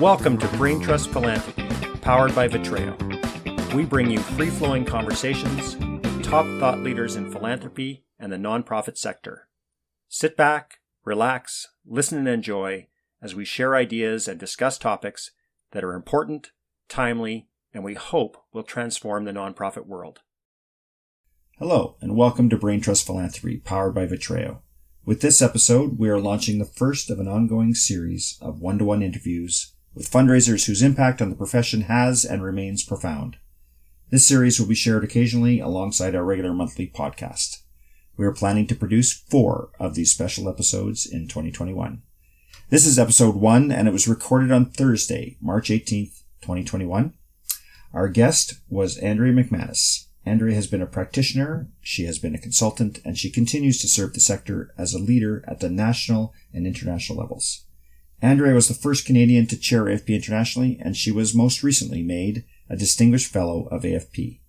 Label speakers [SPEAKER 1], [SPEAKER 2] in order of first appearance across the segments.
[SPEAKER 1] Welcome to Brain Trust Philanthropy, powered by Vitreo. We bring you free flowing conversations with top thought leaders in philanthropy and the nonprofit sector. Sit back, relax, listen, and enjoy as we share ideas and discuss topics that are important, timely, and we hope will transform the nonprofit world. Hello, and welcome to Brain Trust Philanthropy, powered by Vitreo. With this episode, we are launching the first of an ongoing series of one to one interviews with fundraisers whose impact on the profession has and remains profound. This series will be shared occasionally alongside our regular monthly podcast. We are planning to produce four of these special episodes in 2021. This is episode one, and it was recorded on Thursday, March 18th, 2021. Our guest was Andrea McManus. Andrea has been a practitioner, she has been a consultant, and she continues to serve the sector as a leader at the national and international levels. Andrea was the first Canadian to chair AFP internationally, and she was most recently made a Distinguished Fellow of AFP.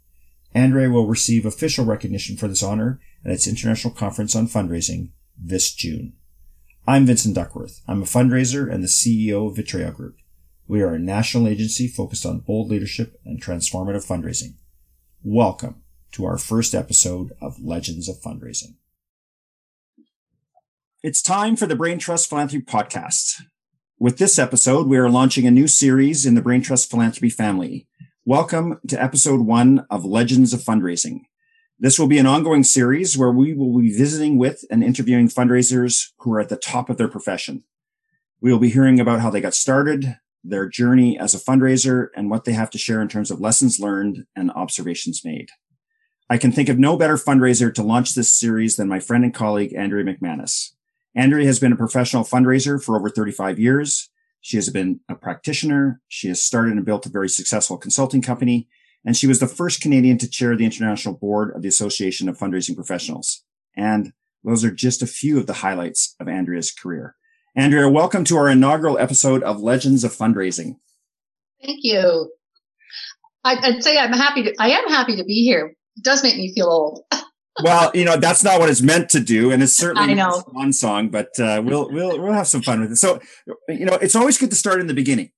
[SPEAKER 1] Andrea will receive official recognition for this honor at its International Conference on Fundraising this June. I'm Vincent Duckworth. I'm a fundraiser and the CEO of Vitreo Group. We are a national agency focused on bold leadership and transformative fundraising. Welcome to our first episode of Legends of Fundraising. It's time for the Brain Trust Philanthropy Podcast. With this episode, we are launching a new series in the Brain Trust Philanthropy family. Welcome to episode one of Legends of Fundraising. This will be an ongoing series where we will be visiting with and interviewing fundraisers who are at the top of their profession. We will be hearing about how they got started, their journey as a fundraiser, and what they have to share in terms of lessons learned and observations made. I can think of no better fundraiser to launch this series than my friend and colleague, Andrea McManus. Andrea has been a professional fundraiser for over 35 years. She has been a practitioner. She has started and built a very successful consulting company. And she was the first Canadian to chair the international board of the Association of Fundraising Professionals. And those are just a few of the highlights of Andrea's career. Andrea, welcome to our inaugural episode of Legends of Fundraising.
[SPEAKER 2] Thank you. I'd say I'm happy to, I am happy to be here. It does make me feel old.
[SPEAKER 1] well, you know that's not what it's meant to do, and it's certainly not one song. But uh, we'll we'll we'll have some fun with it. So, you know, it's always good to start in the beginning.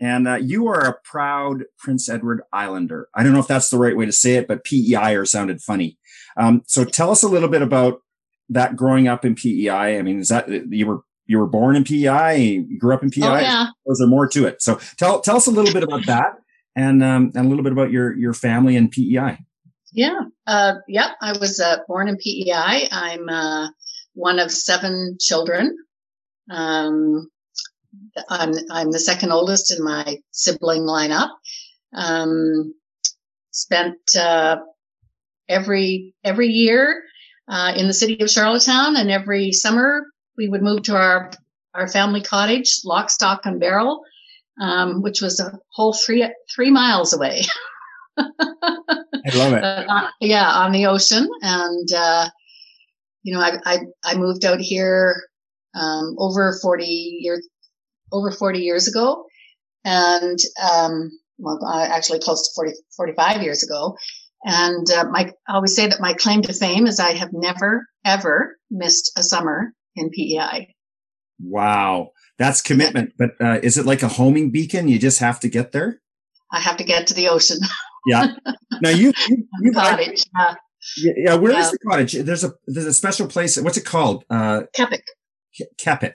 [SPEAKER 1] And uh, you are a proud Prince Edward Islander. I don't know if that's the right way to say it, but PEI or sounded funny. Um, so tell us a little bit about that growing up in PEI. I mean, is that you were you were born in PEI? You grew up in PEI? Oh,
[SPEAKER 2] yeah.
[SPEAKER 1] Or is there more to it? So tell tell us a little bit about that, and um, and a little bit about your your family and PEI.
[SPEAKER 2] Yeah. Uh, yeah. I was uh, born in PEI. I'm uh, one of seven children. Um, I'm I'm the second oldest in my sibling lineup. Um, spent uh, every every year uh, in the city of Charlottetown, and every summer we would move to our our family cottage, lock, stock, and barrel, um, which was a whole three three miles away.
[SPEAKER 1] I love it. Uh,
[SPEAKER 2] yeah, on the ocean, and uh, you know, I, I I moved out here um, over forty years over forty years ago, and um, well, actually close to 40, 45 years ago. And uh, my, I always say that my claim to fame is I have never ever missed a summer in PEI.
[SPEAKER 1] Wow, that's commitment. But uh, is it like a homing beacon? You just have to get there.
[SPEAKER 2] I have to get to the ocean.
[SPEAKER 1] yeah. Now you, you, you
[SPEAKER 2] cottage.
[SPEAKER 1] Uh, yeah, yeah. Where yeah. is the cottage? There's a there's a special place. What's it called? Uh.
[SPEAKER 2] Keppoch.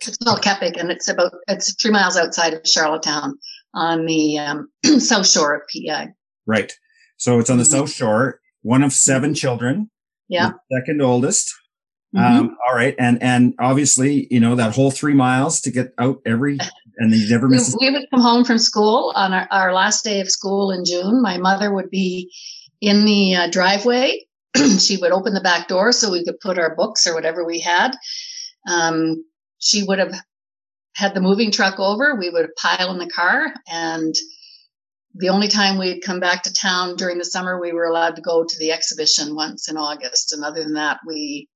[SPEAKER 2] It's called Keppoch, and it's about it's three miles outside of Charlottetown on the um, south shore of PEI.
[SPEAKER 1] Right. So it's on the mm-hmm. south shore. One of seven children.
[SPEAKER 2] Yeah.
[SPEAKER 1] Second oldest. Mm-hmm. Um, all right, and and obviously, you know that whole three miles to get out every and you never miss.
[SPEAKER 2] We, we, would come home from school on our, our, last day of school in June. My mother would be in the uh, driveway. she would open the back door so we could put our books or whatever we had. Um, she would have had the moving truck over. We would pile in the car, and the only time we'd come back to town during the summer, we were allowed to go to the exhibition once in August. And other than that, we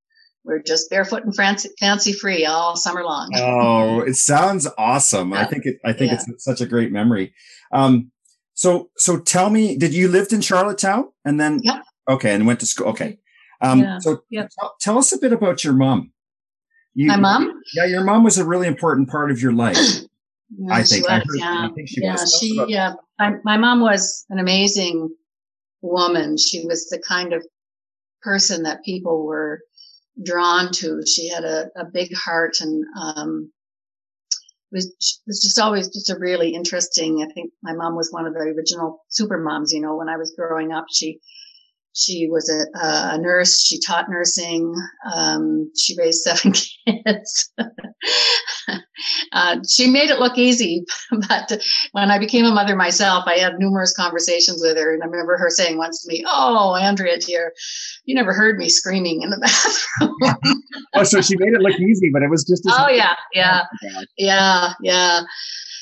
[SPEAKER 2] we're just barefoot and fancy, fancy free all summer long.
[SPEAKER 1] oh, it sounds awesome. Yeah. I think it, I think yeah. it's such a great memory. Um, so, so tell me, did you lived in Charlottetown and then,
[SPEAKER 2] yeah.
[SPEAKER 1] okay. And went to school. Okay. Um, yeah. so yep. tell, tell us a bit about your mom.
[SPEAKER 2] You, My mom?
[SPEAKER 1] Yeah. Your mom was a really important part of your life. Yeah, I think.
[SPEAKER 2] Was, I, heard, yeah. I think she yeah, was. She, yeah. I, my mom was an amazing woman. She was the kind of person that people were drawn to. She had a, a big heart and um, was was just always just a really interesting. I think my mom was one of the original super moms. You know, when I was growing up, she she was a, a nurse. She taught nursing. Um, she raised seven kids. uh, she made it look easy, but when I became a mother myself, I had numerous conversations with her, and I remember her saying once to me, "Oh, Andrea, dear, you never heard me screaming in the bathroom."
[SPEAKER 1] oh, so she made it look easy, but it was just.
[SPEAKER 2] oh yeah, yeah, yeah, yeah.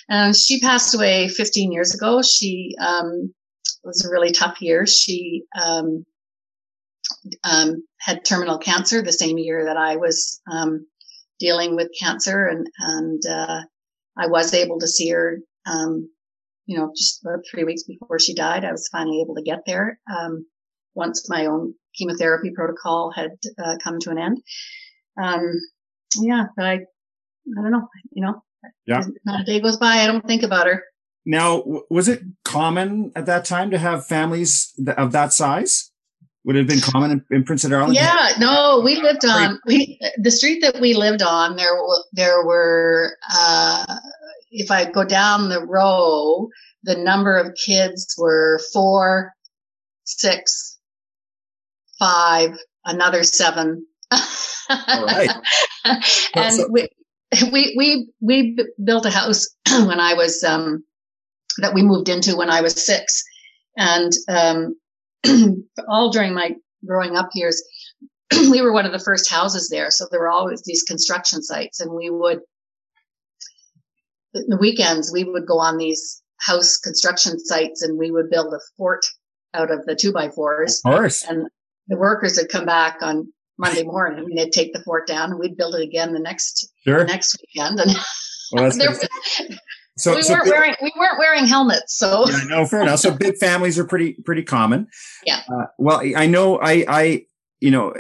[SPEAKER 2] And she passed away 15 years ago. She um, was a really tough year. She um, um, had terminal cancer the same year that I was um, dealing with cancer, and and uh, I was able to see her. Um, you know, just about three weeks before she died, I was finally able to get there. Um, once my own chemotherapy protocol had uh, come to an end. Um, yeah, but I, I don't know. You know, yeah. Not a day goes by I don't think about her.
[SPEAKER 1] Now, was it common at that time to have families of that size? Would it have been common in, in Prince Edward Island?
[SPEAKER 2] Yeah, no, we lived on we the street that we lived on. There, there were. Uh, if I go down the row, the number of kids were four, six, five, another seven. All right. and so, we, we we we built a house when I was um, that we moved into when I was six. And um, all during my growing up years, we were one of the first houses there. So there were always these construction sites, and we would, the weekends, we would go on these house construction sites and we would build a fort out of the two by fours.
[SPEAKER 1] Of course.
[SPEAKER 2] And the workers would come back on Monday morning and they'd take the fort down and we'd build it again the next sure. next weekend. And well, there, so we so weren't big, wearing we weren't wearing helmets. So
[SPEAKER 1] yeah, no, fair enough. So big families are pretty pretty common.
[SPEAKER 2] Yeah. Uh,
[SPEAKER 1] well, I know I I you know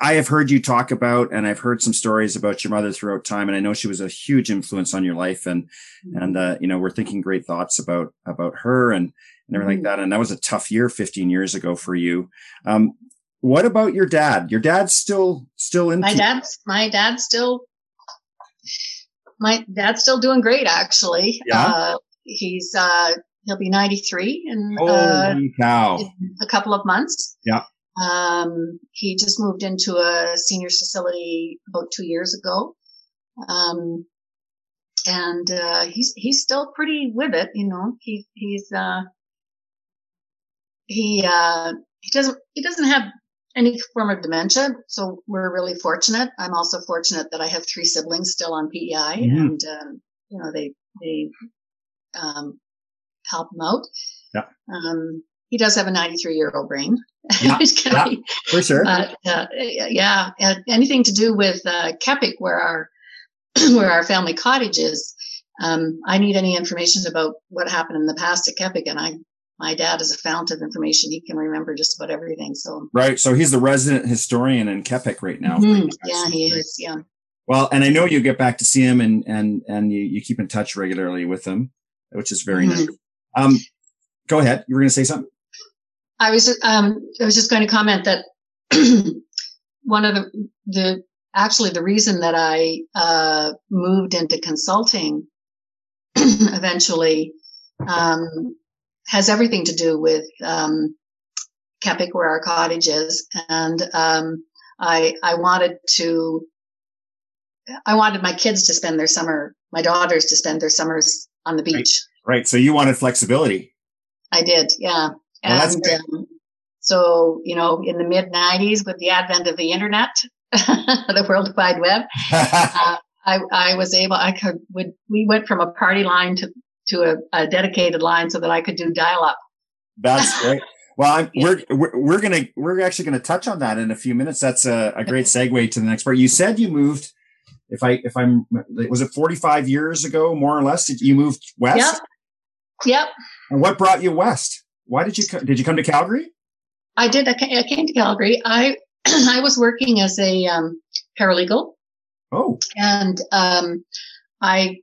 [SPEAKER 1] I have heard you talk about and I've heard some stories about your mother throughout time, and I know she was a huge influence on your life, and mm-hmm. and uh, you know we're thinking great thoughts about about her and and everything mm-hmm. like that. And that was a tough year 15 years ago for you. Um, what about your dad? Your dad's still still in.
[SPEAKER 2] My dad's my dad's still my dad's still doing great, actually.
[SPEAKER 1] Yeah. Uh,
[SPEAKER 2] he's, uh, he'll be 93 in,
[SPEAKER 1] uh,
[SPEAKER 2] in a couple of months.
[SPEAKER 1] Yeah.
[SPEAKER 2] Um, he just moved into a senior facility about two years ago. Um, and, uh, he's, he's still pretty with it, you know, he, he's, uh, he, uh, he doesn't, he doesn't have any form of dementia. So we're really fortunate. I'm also fortunate that I have three siblings still on PEI mm-hmm. and, um, you know, they, they, um, help him out.
[SPEAKER 1] Yeah.
[SPEAKER 2] Um, he does have a 93 year old brain.
[SPEAKER 1] Yeah, yeah be, for sure.
[SPEAKER 2] Uh, uh, yeah. anything to do with, uh, Keppoch where our, where our family cottage is. Um, I need any information about what happened in the past at Keppoch and I my dad is a fount of information. He can remember just about everything. So
[SPEAKER 1] right. So he's the resident historian in Keppoch right now.
[SPEAKER 2] Mm-hmm. Yeah, he is. Yeah.
[SPEAKER 1] Well, and I know you get back to see him and and and you, you keep in touch regularly with him, which is very mm-hmm. nice. Um, go ahead. You were going to say something.
[SPEAKER 2] I was um I was just going to comment that one of the the actually the reason that I uh, moved into consulting eventually um, has everything to do with um, Keppoch, where our cottage is, and um, I I wanted to I wanted my kids to spend their summer, my daughters to spend their summers on the beach.
[SPEAKER 1] Right. right. So you wanted flexibility.
[SPEAKER 2] I did, yeah. Well, and um, so you know, in the mid '90s, with the advent of the internet, the World Wide Web, uh, I, I was able. I could. Would we went from a party line to to a, a dedicated line so that I could do dial up.
[SPEAKER 1] That's great. Well, yeah. we're, we're, we're to, we're actually going to touch on that in a few minutes. That's a, a great segue to the next part. You said you moved, if I, if I'm, was it 45 years ago, more or less? Did you moved west?
[SPEAKER 2] Yep. Yep.
[SPEAKER 1] And what brought you west? Why did you, did you come to Calgary?
[SPEAKER 2] I did. I came to Calgary. I, I was working as a um, paralegal.
[SPEAKER 1] Oh.
[SPEAKER 2] And um, I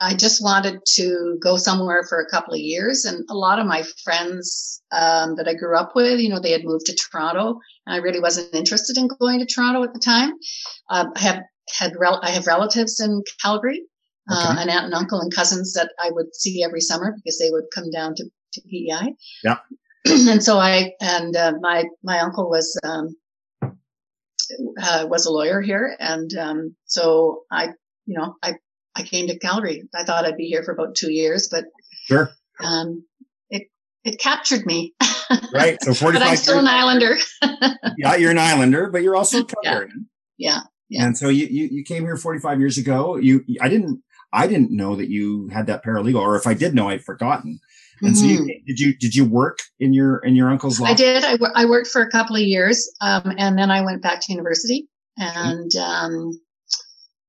[SPEAKER 2] I just wanted to go somewhere for a couple of years. And a lot of my friends um, that I grew up with, you know, they had moved to Toronto, and I really wasn't interested in going to Toronto at the time. Um, I have had rel- I have relatives in Calgary, uh, okay. uh, an aunt and uncle and cousins that I would see every summer because they would come down to, to PEI.
[SPEAKER 1] Yeah.
[SPEAKER 2] and so I and uh, my my uncle was um, uh, was a lawyer here, and um, so I you know I I came to Calgary. I thought I'd be here for about two years, but
[SPEAKER 1] sure.
[SPEAKER 2] Um, it it captured me.
[SPEAKER 1] right. So forty five.
[SPEAKER 2] but I'm still years. an Islander.
[SPEAKER 1] yeah, you're an Islander, but you're also a Calgarian.
[SPEAKER 2] Yeah. yeah. Yeah.
[SPEAKER 1] And so you, you, you came here 45 years ago. You, I didn't, I didn't know that you had that paralegal, or if I did know, I'd forgotten. And mm-hmm. so you, mm-hmm. did you, did you work in your, in your uncle's law?
[SPEAKER 2] I did. I, w- I worked for a couple of years. Um, and then I went back to university and, um,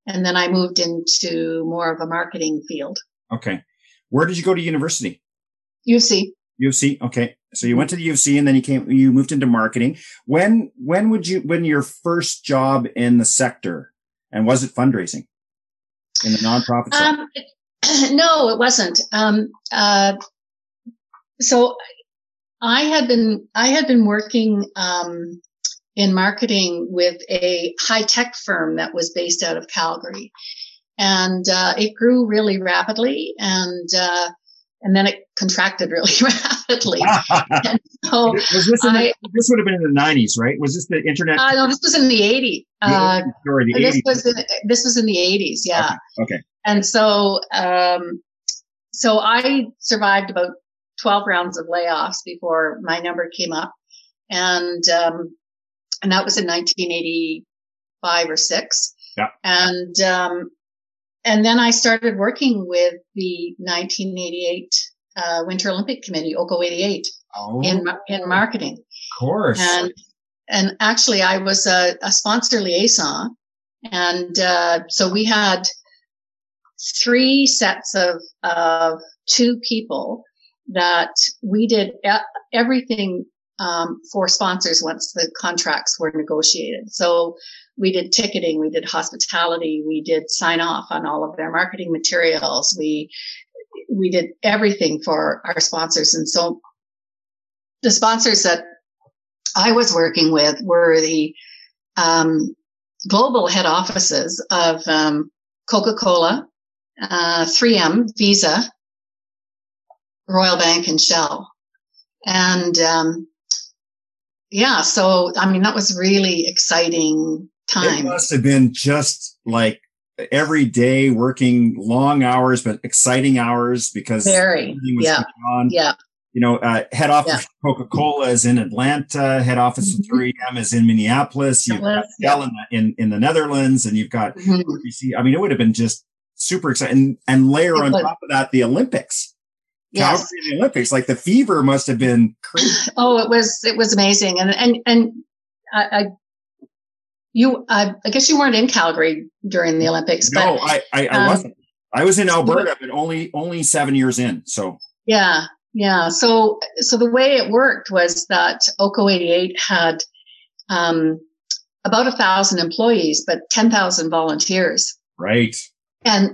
[SPEAKER 2] and then I moved into more of a marketing field.
[SPEAKER 1] Okay. Where did you go to university?
[SPEAKER 2] UC.
[SPEAKER 1] UC. Okay. So you went to the UC and then you came, you moved into marketing. When, when would you, when your first job in the sector and was it fundraising in the nonprofit sector?
[SPEAKER 2] Um, no, it wasn't. Um, uh, so I had been, I had been working, um, in marketing with a high tech firm that was based out of Calgary. And, uh, it grew really rapidly and, uh, and then it contracted really rapidly.
[SPEAKER 1] so was this, I, the, this would have been in the 90s, right? Was this the internet?
[SPEAKER 2] Uh, no, this was in the 80s. Uh, the this was in, this was in the 80s, yeah.
[SPEAKER 1] Okay. okay.
[SPEAKER 2] And so, um, so I survived about 12 rounds of layoffs before my number came up, and um, and that was in 1985 or six.
[SPEAKER 1] Yeah.
[SPEAKER 2] And um, and then I started working with the 1988 uh, Winter Olympic Committee, OCO 88, oh. in in marketing.
[SPEAKER 1] Of course.
[SPEAKER 2] And and actually, I was a, a sponsor liaison, and uh, so we had three sets of of two people that we did everything um, for sponsors once the contracts were negotiated. So we did ticketing, we did hospitality, we did sign off on all of their marketing materials. We, we did everything for our sponsors. And so the sponsors that I was working with were the, um, global head offices of, um, Coca-Cola, uh, 3M, Visa, Royal Bank and Shell. And, um, yeah, so I mean, that was really exciting time.
[SPEAKER 1] It must have been just like every day working long hours, but exciting hours because
[SPEAKER 2] very yeah yeah.
[SPEAKER 1] You know, uh, head office yeah. Coca Cola is in Atlanta. Head office mm-hmm. of 3M is in Minneapolis. You've got Shell in, in, in the Netherlands, and you've got mm-hmm. I mean, it would have been just super exciting. And, and layer it on was. top of that the Olympics. Calgary yes. the Olympics, like the fever must have been crazy.
[SPEAKER 2] Oh, it was it was amazing, and and and I, I you, I, I guess you weren't in Calgary during the Olympics.
[SPEAKER 1] No, but, I, I, I um, wasn't. I was in Alberta, but only, only seven years in. So
[SPEAKER 2] yeah, yeah. So, so the way it worked was that OCO 88 had, um, about a thousand employees, but 10,000 volunteers.
[SPEAKER 1] Right.
[SPEAKER 2] And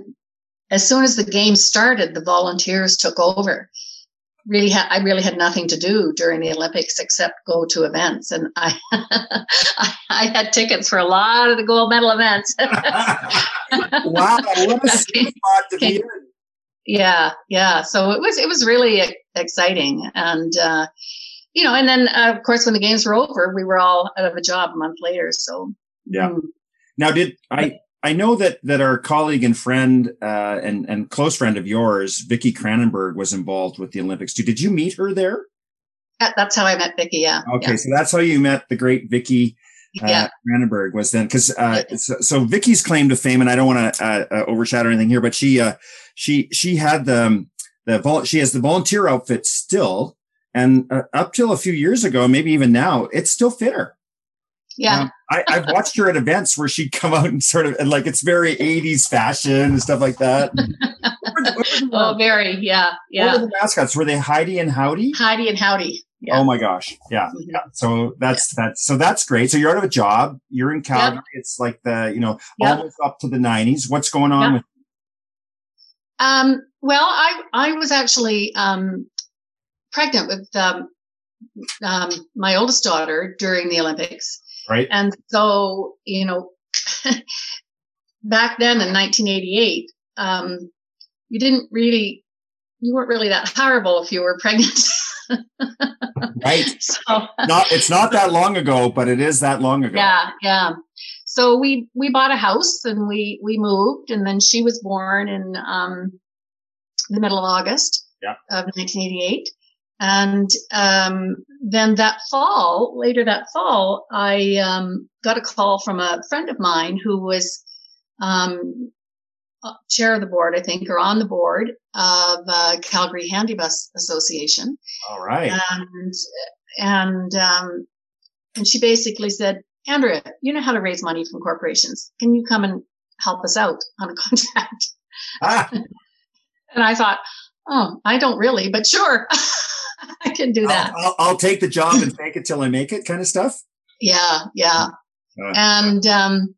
[SPEAKER 2] as soon as the game started, the volunteers took over really had I really had nothing to do during the Olympics except go to events, and I I, had tickets for a lot of the gold medal events.
[SPEAKER 1] wow, what a spot to be in.
[SPEAKER 2] Yeah, yeah. So it was it was really exciting, and uh, you know, and then uh, of course when the games were over, we were all out of a job a month later. So
[SPEAKER 1] yeah. Mm. Now, did I I know that that our colleague and friend uh, and and close friend of yours, Vicky Kranenberg, was involved with the Olympics too. Did you meet her there?
[SPEAKER 2] That's how I met Vicky. Yeah.
[SPEAKER 1] Okay,
[SPEAKER 2] yeah.
[SPEAKER 1] so that's how you met the great Vicky uh, yeah. Kranenberg was then because uh, so, so, Vicky's claim to fame, and I don't want to uh, uh, overshadow anything here, but she uh, she she had the um, the vol- she has the volunteer outfit still, and uh, up till a few years ago, maybe even now, it's still fit her.
[SPEAKER 2] Yeah. Um,
[SPEAKER 1] I, have watched her at events where she'd come out and sort of, and like it's very 80s fashion and stuff like that.
[SPEAKER 2] oh, very. Yeah. Yeah.
[SPEAKER 1] What were the mascots? Were they Heidi and Howdy?
[SPEAKER 2] Heidi and Howdy. Yeah.
[SPEAKER 1] Oh my gosh. Yeah. Mm-hmm. yeah. So that's, yeah. that's, so that's great. So you're out of a job. You're in Calgary. Yep. It's like the, you know, yep. almost up to the 90s. What's going on yep. with
[SPEAKER 2] Um, well, I I was actually um, pregnant with um, um, my oldest daughter during the Olympics,
[SPEAKER 1] right?
[SPEAKER 2] And so you know, back then in 1988, um, you didn't really, you weren't really that horrible if you were pregnant.
[SPEAKER 1] right. So, not it's not that long ago, but it is that long ago.
[SPEAKER 2] Yeah, yeah. So we we bought a house and we we moved, and then she was born in um, the middle of August
[SPEAKER 1] yeah.
[SPEAKER 2] of 1988. And um, then that fall, later that fall, I um, got a call from a friend of mine who was um, chair of the board, I think, or on the board of uh, Calgary Handi-Bus Association.
[SPEAKER 1] All right.
[SPEAKER 2] And and um, and she basically said, Andrea, you know how to raise money from corporations. Can you come and help us out on a contract? Ah. and I thought, oh, I don't really, but sure, I can do that.
[SPEAKER 1] I'll, I'll, I'll, take the job and take it till I make it, kind of stuff.
[SPEAKER 2] Yeah, yeah. Uh, and um,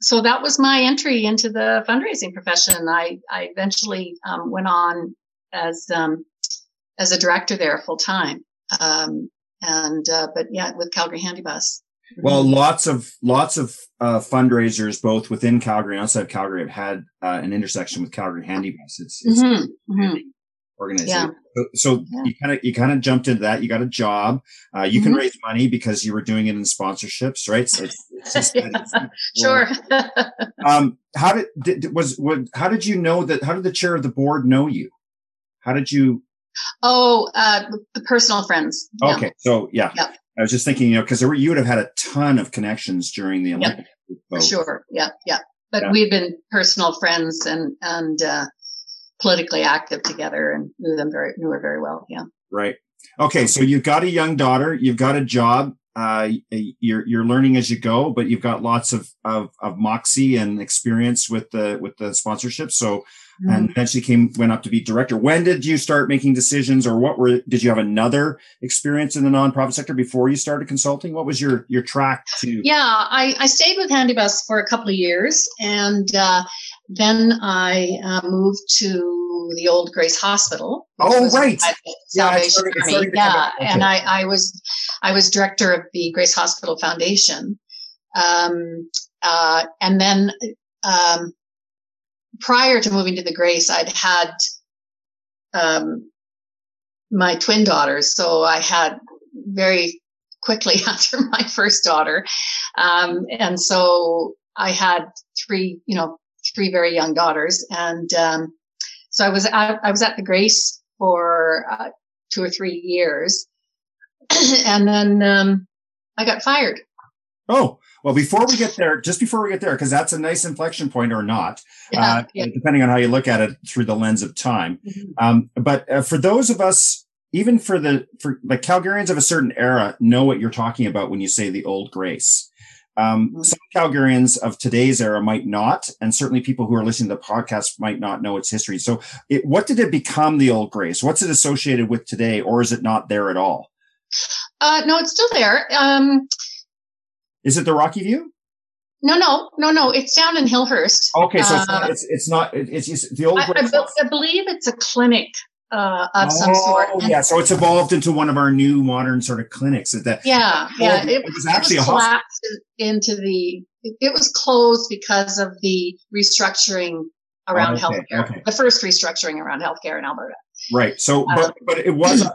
[SPEAKER 2] so that was my entry into the fundraising profession. I, I eventually um, went on as um, as a director there full time. Um, and uh, but yeah, with Calgary Handi-Bus.
[SPEAKER 1] Well, lots of lots of uh, fundraisers, both within Calgary and outside of Calgary, have had uh, an intersection with Calgary Handi-Bus. It's, it's mm-hmm. mm-hmm. organization. Yeah. So, yeah. you kind of you kind of jumped into that. You got a job. Uh, you mm-hmm. can raise money because you were doing it in sponsorships, right? So it's, it's just,
[SPEAKER 2] yeah. sure.
[SPEAKER 1] um, how did, did was what? How did you know that? How did the chair of the board know you? How did you?
[SPEAKER 2] Oh, uh, the personal friends.
[SPEAKER 1] Okay, so yeah. I was just thinking, you know, because you would have had a ton of connections during the Olympics.
[SPEAKER 2] Yep. Sure. Yeah. Yeah. But we've been personal friends and, and, uh, politically active together and knew them very, knew her very well. Yeah.
[SPEAKER 1] Right. Okay. So you've got a young daughter, you've got a job, uh, you're, you're learning as you go, but you've got lots of, of, of moxie and experience with the, with the sponsorship. So mm. and eventually came went up to be director. When did you start making decisions, or what were did you have another experience in the nonprofit sector before you started consulting? What was your your track to?
[SPEAKER 2] Yeah, I, I stayed with Handi-Bus for a couple of years, and uh, then I uh, moved to the old Grace Hospital.
[SPEAKER 1] Oh, right.
[SPEAKER 2] Yeah, started, yeah. Okay. and I, I was I was director of the Grace Hospital Foundation, um, uh, and then um, prior to moving to the Grace, I'd had um, my twin daughters. So I had very quickly after my first daughter. Um, and so I had three, you know, three very young daughters. And um, so I was at, I was at the Grace for uh, two or three years. and then um, I got fired.
[SPEAKER 1] Oh, well, before we get there, just before we get there, because that's a nice inflection point or not, yeah, uh, yeah. depending on how you look at it through the lens of time. Mm-hmm. Um, but uh, for those of us, even for the for the Calgarians of a certain era, know what you're talking about when you say the old grace. Um, mm-hmm. Some Calgarians of today's era might not, and certainly people who are listening to the podcast might not know its history. So, it, what did it become the old grace? What's it associated with today, or is it not there at all?
[SPEAKER 2] Uh, no, it's still there. Um,
[SPEAKER 1] is it the Rocky View?
[SPEAKER 2] No, no, no, no. It's down in Hillhurst.
[SPEAKER 1] Okay, so uh, it's, not, it's, it's not. It's, it's the old. I,
[SPEAKER 2] I, I, believe it's a clinic uh, of oh, some sort.
[SPEAKER 1] Oh, yeah, so it's evolved into one of our new modern sort of clinics. That?
[SPEAKER 2] Yeah, yeah. It, it, was actually it was collapsed into the. It was closed because of the restructuring around oh, okay, healthcare. Okay. The first restructuring around healthcare in Alberta.
[SPEAKER 1] Right. So, but um, but it was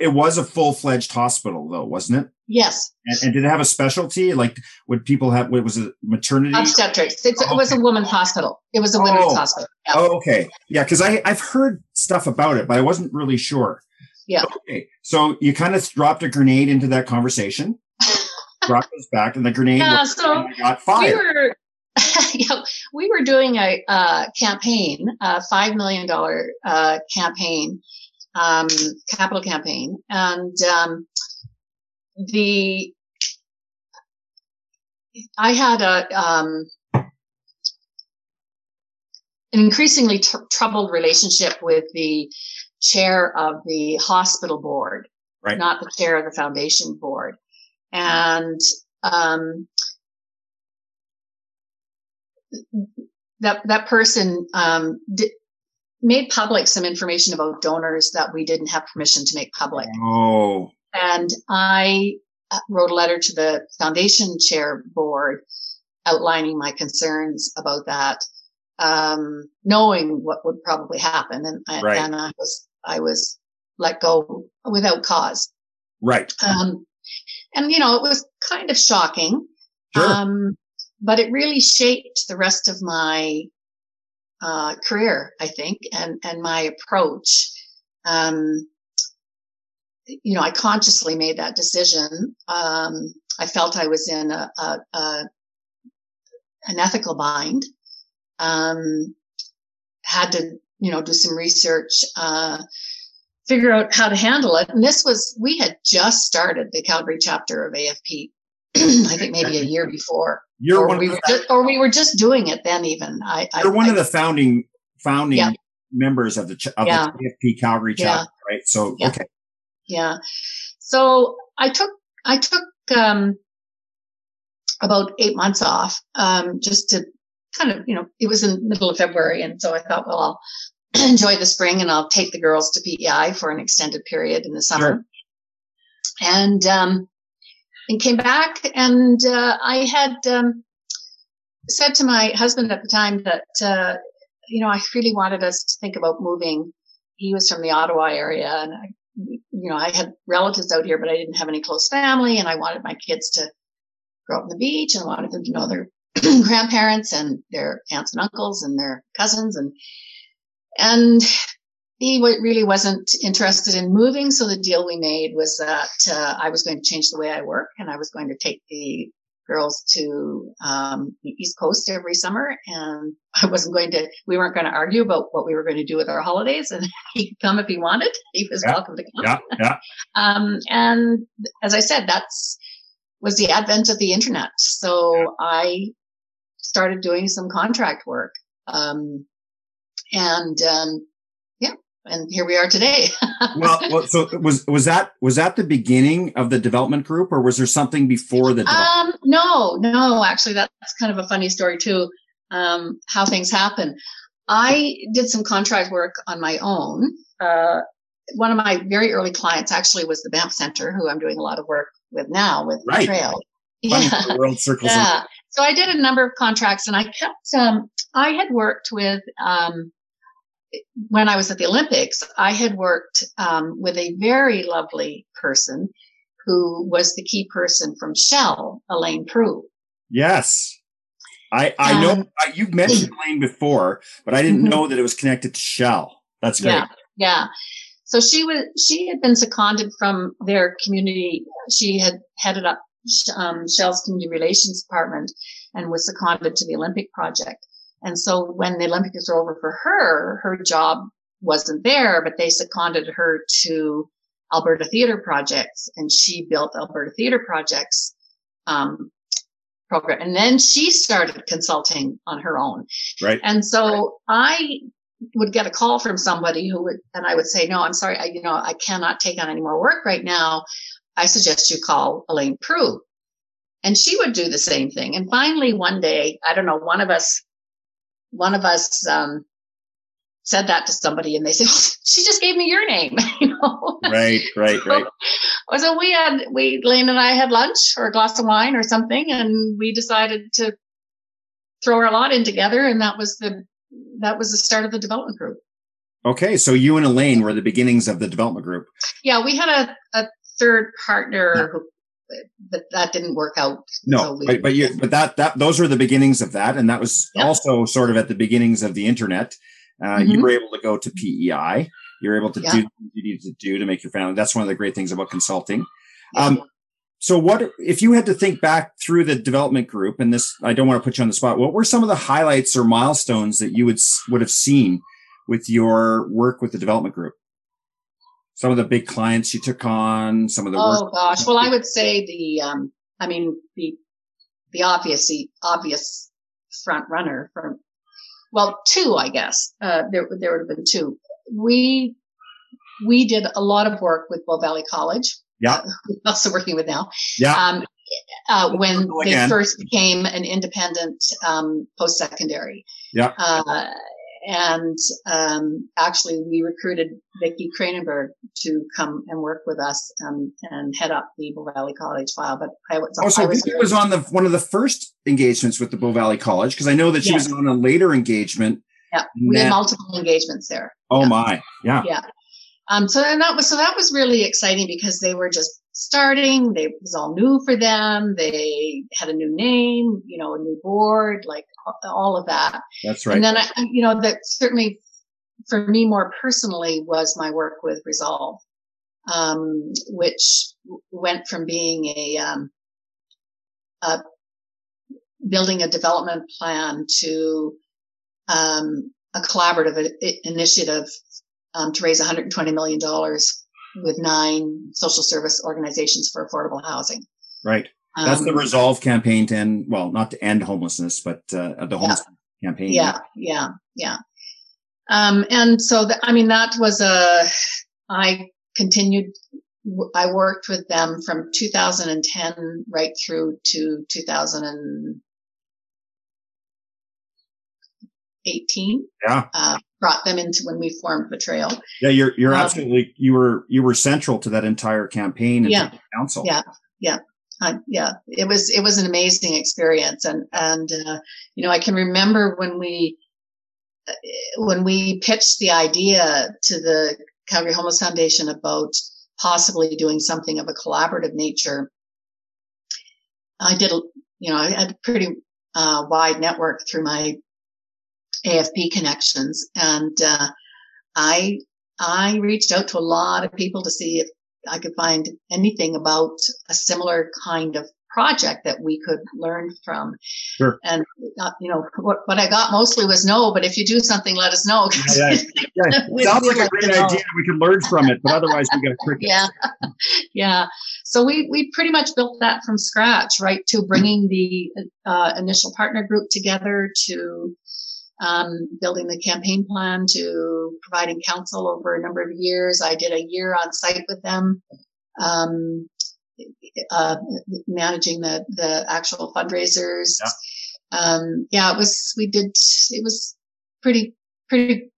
[SPEAKER 1] it was a full fledged hospital though, wasn't it?
[SPEAKER 2] Yes.
[SPEAKER 1] And, and, did it have a specialty? Like, would people have? What was it? Maternity?
[SPEAKER 2] Obstetrics. It's, oh, it was a women's hospital. It was a women's oh. hospital.
[SPEAKER 1] Yeah. Oh, okay. Yeah, because I I've heard stuff about it, but I wasn't really sure.
[SPEAKER 2] Yeah.
[SPEAKER 1] Okay. So you kind of dropped a grenade into that conversation. dropped us back, and the grenade yeah, so got fired.
[SPEAKER 2] We were, yeah, we were doing a uh, campaign, a five million dollar uh, campaign, um, capital campaign, and um, the I had a um, an increasingly t- troubled relationship with the chair of the hospital board,
[SPEAKER 1] right.
[SPEAKER 2] not the chair of the foundation board, and um, that that person um, made public some information about donors that we didn't have permission to make public.
[SPEAKER 1] Oh.
[SPEAKER 2] And I uh, wrote a letter to the foundation chair board outlining my concerns about that, um, knowing what would probably happen. And, right. and I was, I was let go without cause.
[SPEAKER 1] Right.
[SPEAKER 2] Um, and you know, it was kind of shocking.
[SPEAKER 1] Sure. Um,
[SPEAKER 2] but it really shaped the rest of my uh, career, I think, and and my approach. Um, you know, I consciously made that decision. Um, I felt I was in a, a, a an ethical bind. Um, had to, you know, do some research, uh, figure out how to handle it. And this was, we had just started the Calgary chapter of AFP, I think maybe a year before.
[SPEAKER 1] You're
[SPEAKER 2] or
[SPEAKER 1] one
[SPEAKER 2] we
[SPEAKER 1] of
[SPEAKER 2] were
[SPEAKER 1] the,
[SPEAKER 2] just, or we were just doing it then even. I,
[SPEAKER 1] you're
[SPEAKER 2] I,
[SPEAKER 1] one
[SPEAKER 2] I,
[SPEAKER 1] of the founding, founding
[SPEAKER 2] Yeah.
[SPEAKER 1] members of the, of
[SPEAKER 2] Yeah.
[SPEAKER 1] the AFP Calgary
[SPEAKER 2] Yeah.
[SPEAKER 1] chapter, right? So, okay.
[SPEAKER 2] Yeah. So I took, I took, um, about eight months off, um, just to kind of, you know, it was in the middle of February. And so I thought, well, I'll enjoy the spring and I'll take the girls to PEI for an extended period in the summer. And, um, and came back and, uh, I had, um, said to my husband at the time that, uh, you know, I really wanted us to think about moving. He was from the Ottawa area and I, you know, I had relatives out here, but I didn't have any close family and I wanted my kids to grow up on the beach and wanted them to know their grandparents and their aunts and uncles and their cousins and, and he really wasn't interested in moving. So the deal we made was that, uh, I was going to change the way I work and I was going to take the girls to, um, the East Coast every summer and I wasn't going to, we weren't going to argue about what we were going to do with our holidays and he could come if he wanted. He was
[SPEAKER 1] Yeah.
[SPEAKER 2] welcome to come.
[SPEAKER 1] Yeah. Yeah.
[SPEAKER 2] Um, and as I said, that's was the advent of the internet. So I started doing some contract work. Um, and, um, yeah, and here we are today.
[SPEAKER 1] well, well, so was was that was that the beginning of the development group, or was there something before the?
[SPEAKER 2] Um, no, no, actually that's kind of a funny story too. Um, how things happen. I did some contract work on my own. Uh, one of my very early clients actually was the Banff Center, who I'm doing a lot of work with now with
[SPEAKER 1] Right.
[SPEAKER 2] Trail.
[SPEAKER 1] Funny,
[SPEAKER 2] Yeah.
[SPEAKER 1] world circles.
[SPEAKER 2] Yeah. So I did a number of contracts and I kept, um, I had worked with, um, when I was at the Olympics, I had worked, um, with a very lovely person who was the key person from Shell, Elaine Prue.
[SPEAKER 1] Yes, I I know
[SPEAKER 2] Um,
[SPEAKER 1] I, you've mentioned Elaine before, but I didn't
[SPEAKER 2] Mhm.
[SPEAKER 1] know that it was connected to Shell. That's great.
[SPEAKER 2] Yeah. Yeah. So she was, she had been seconded from their community. She had headed up um, Shell's community relations department and was seconded to the Olympic project. And so when the Olympics were over for her, her job wasn't there, but they seconded her to Alberta Theatre Projects and she built Alberta Theatre Projects, um, program. And then she started consulting on her own.
[SPEAKER 1] Right.
[SPEAKER 2] And so I would get a call from somebody who would, and I would say, no, I'm sorry. I, you know, I cannot take on any more work right now. I suggest you call Elaine Prue. And she would do the same thing. And finally, one day, I don't know, one of us, one of us, um, said that to somebody and they said, oh, she just gave me your name, you know?
[SPEAKER 1] Right. Right. Right.
[SPEAKER 2] So we had, we, Lane and I had lunch or a glass of wine or something, and we decided to throw our lot in together. And that was the, that was the start of the development group.
[SPEAKER 1] Okay, so you and Elaine were the beginnings of the development group.
[SPEAKER 2] Yeah, we had a, a third partner who, but that didn't work out.
[SPEAKER 1] No,
[SPEAKER 2] So
[SPEAKER 1] but but you but that that those were the beginnings of that, and that was
[SPEAKER 2] Yeah.
[SPEAKER 1] also sort of at the beginnings of the internet. Uh, You
[SPEAKER 2] Mhm.
[SPEAKER 1] were able to go to PEI. You were able to
[SPEAKER 2] Yeah.
[SPEAKER 1] do what you needed to do to make your family. That's one of the great things about consulting. Um, so what if you had to think back through the development group? And this, I don't want to put you on the spot. What were some of the highlights or milestones that you would would have seen with your work with the development group? Some of the big clients you took on, some of the
[SPEAKER 2] Oh
[SPEAKER 1] work.
[SPEAKER 2] gosh. Well, I would say the, um, I mean, the, the obvious, obvious front runner from, well, two, I guess, uh, there, there would have been two. We, we did a lot of work with Bow Valley College.
[SPEAKER 1] Yeah.
[SPEAKER 2] uh, also working with now.
[SPEAKER 1] Yeah.
[SPEAKER 2] Um, uh, when they first became an independent, um, post-secondary.
[SPEAKER 1] Yeah.
[SPEAKER 2] Uh, and um, actually, we recruited Vicki Kranenberg to come and work with us and, and head up the Bow Valley College file. But I was,
[SPEAKER 1] oh, so was on the one of the first engagements with the Bow Valley College because I know that she yes. was on a later engagement.
[SPEAKER 2] Yeah, we had multiple engagements there.
[SPEAKER 1] Oh
[SPEAKER 2] yeah.
[SPEAKER 1] my, yeah,
[SPEAKER 2] yeah. Um, so and that was so that was really exciting because they were just starting. They, it was all new for them. They had a new name, you know, a new board, like all of that.
[SPEAKER 1] That's right.
[SPEAKER 2] And then I, you know, that certainly for me more personally was my work with Resolve, um, which went from being a, um, a building a development plan to um, a collaborative initiative um, to raise 120 million dollars with nine social service organizations for affordable housing.
[SPEAKER 1] Right. That's um, the Resolve campaign to end, well, not to end homelessness, but uh, the homeless
[SPEAKER 2] yeah,
[SPEAKER 1] campaign.
[SPEAKER 2] Yeah, yeah, yeah. Um, and so, the, I mean, that was a, I continued, I worked with them from 2010 right through to 2018.
[SPEAKER 1] Yeah.
[SPEAKER 2] Uh, brought them into when we formed Vitreo.
[SPEAKER 1] Yeah, you're you're um, absolutely you were you were central to that entire campaign and
[SPEAKER 2] yeah,
[SPEAKER 1] council.
[SPEAKER 2] Yeah, yeah. Uh, yeah, it was it was an amazing experience, and and uh, you know I can remember when we uh, when we pitched the idea to the Calgary Homeless Foundation about possibly doing something of a collaborative nature. I did, you know, I had a pretty uh, wide network through my AFP connections. And, uh, I, I reached out to a lot of people to see if I could find anything about a similar kind of project that we could learn from.
[SPEAKER 1] Sure.
[SPEAKER 2] And, uh, you know, what, what I got mostly was no, but if you do something, let us know.
[SPEAKER 1] Yeah, yeah. yeah. Sounds like a great idea. We can learn from it, but otherwise we got crickets.
[SPEAKER 2] yeah. yeah. So we, we pretty much built that from scratch, right? To bringing the uh, initial partner group together to um, building the campaign plan to providing counsel over a number of years. I did a year on site with them, um, uh, managing the, the actual fundraisers. Yeah. Um, yeah, it was, we did, it was pretty, pretty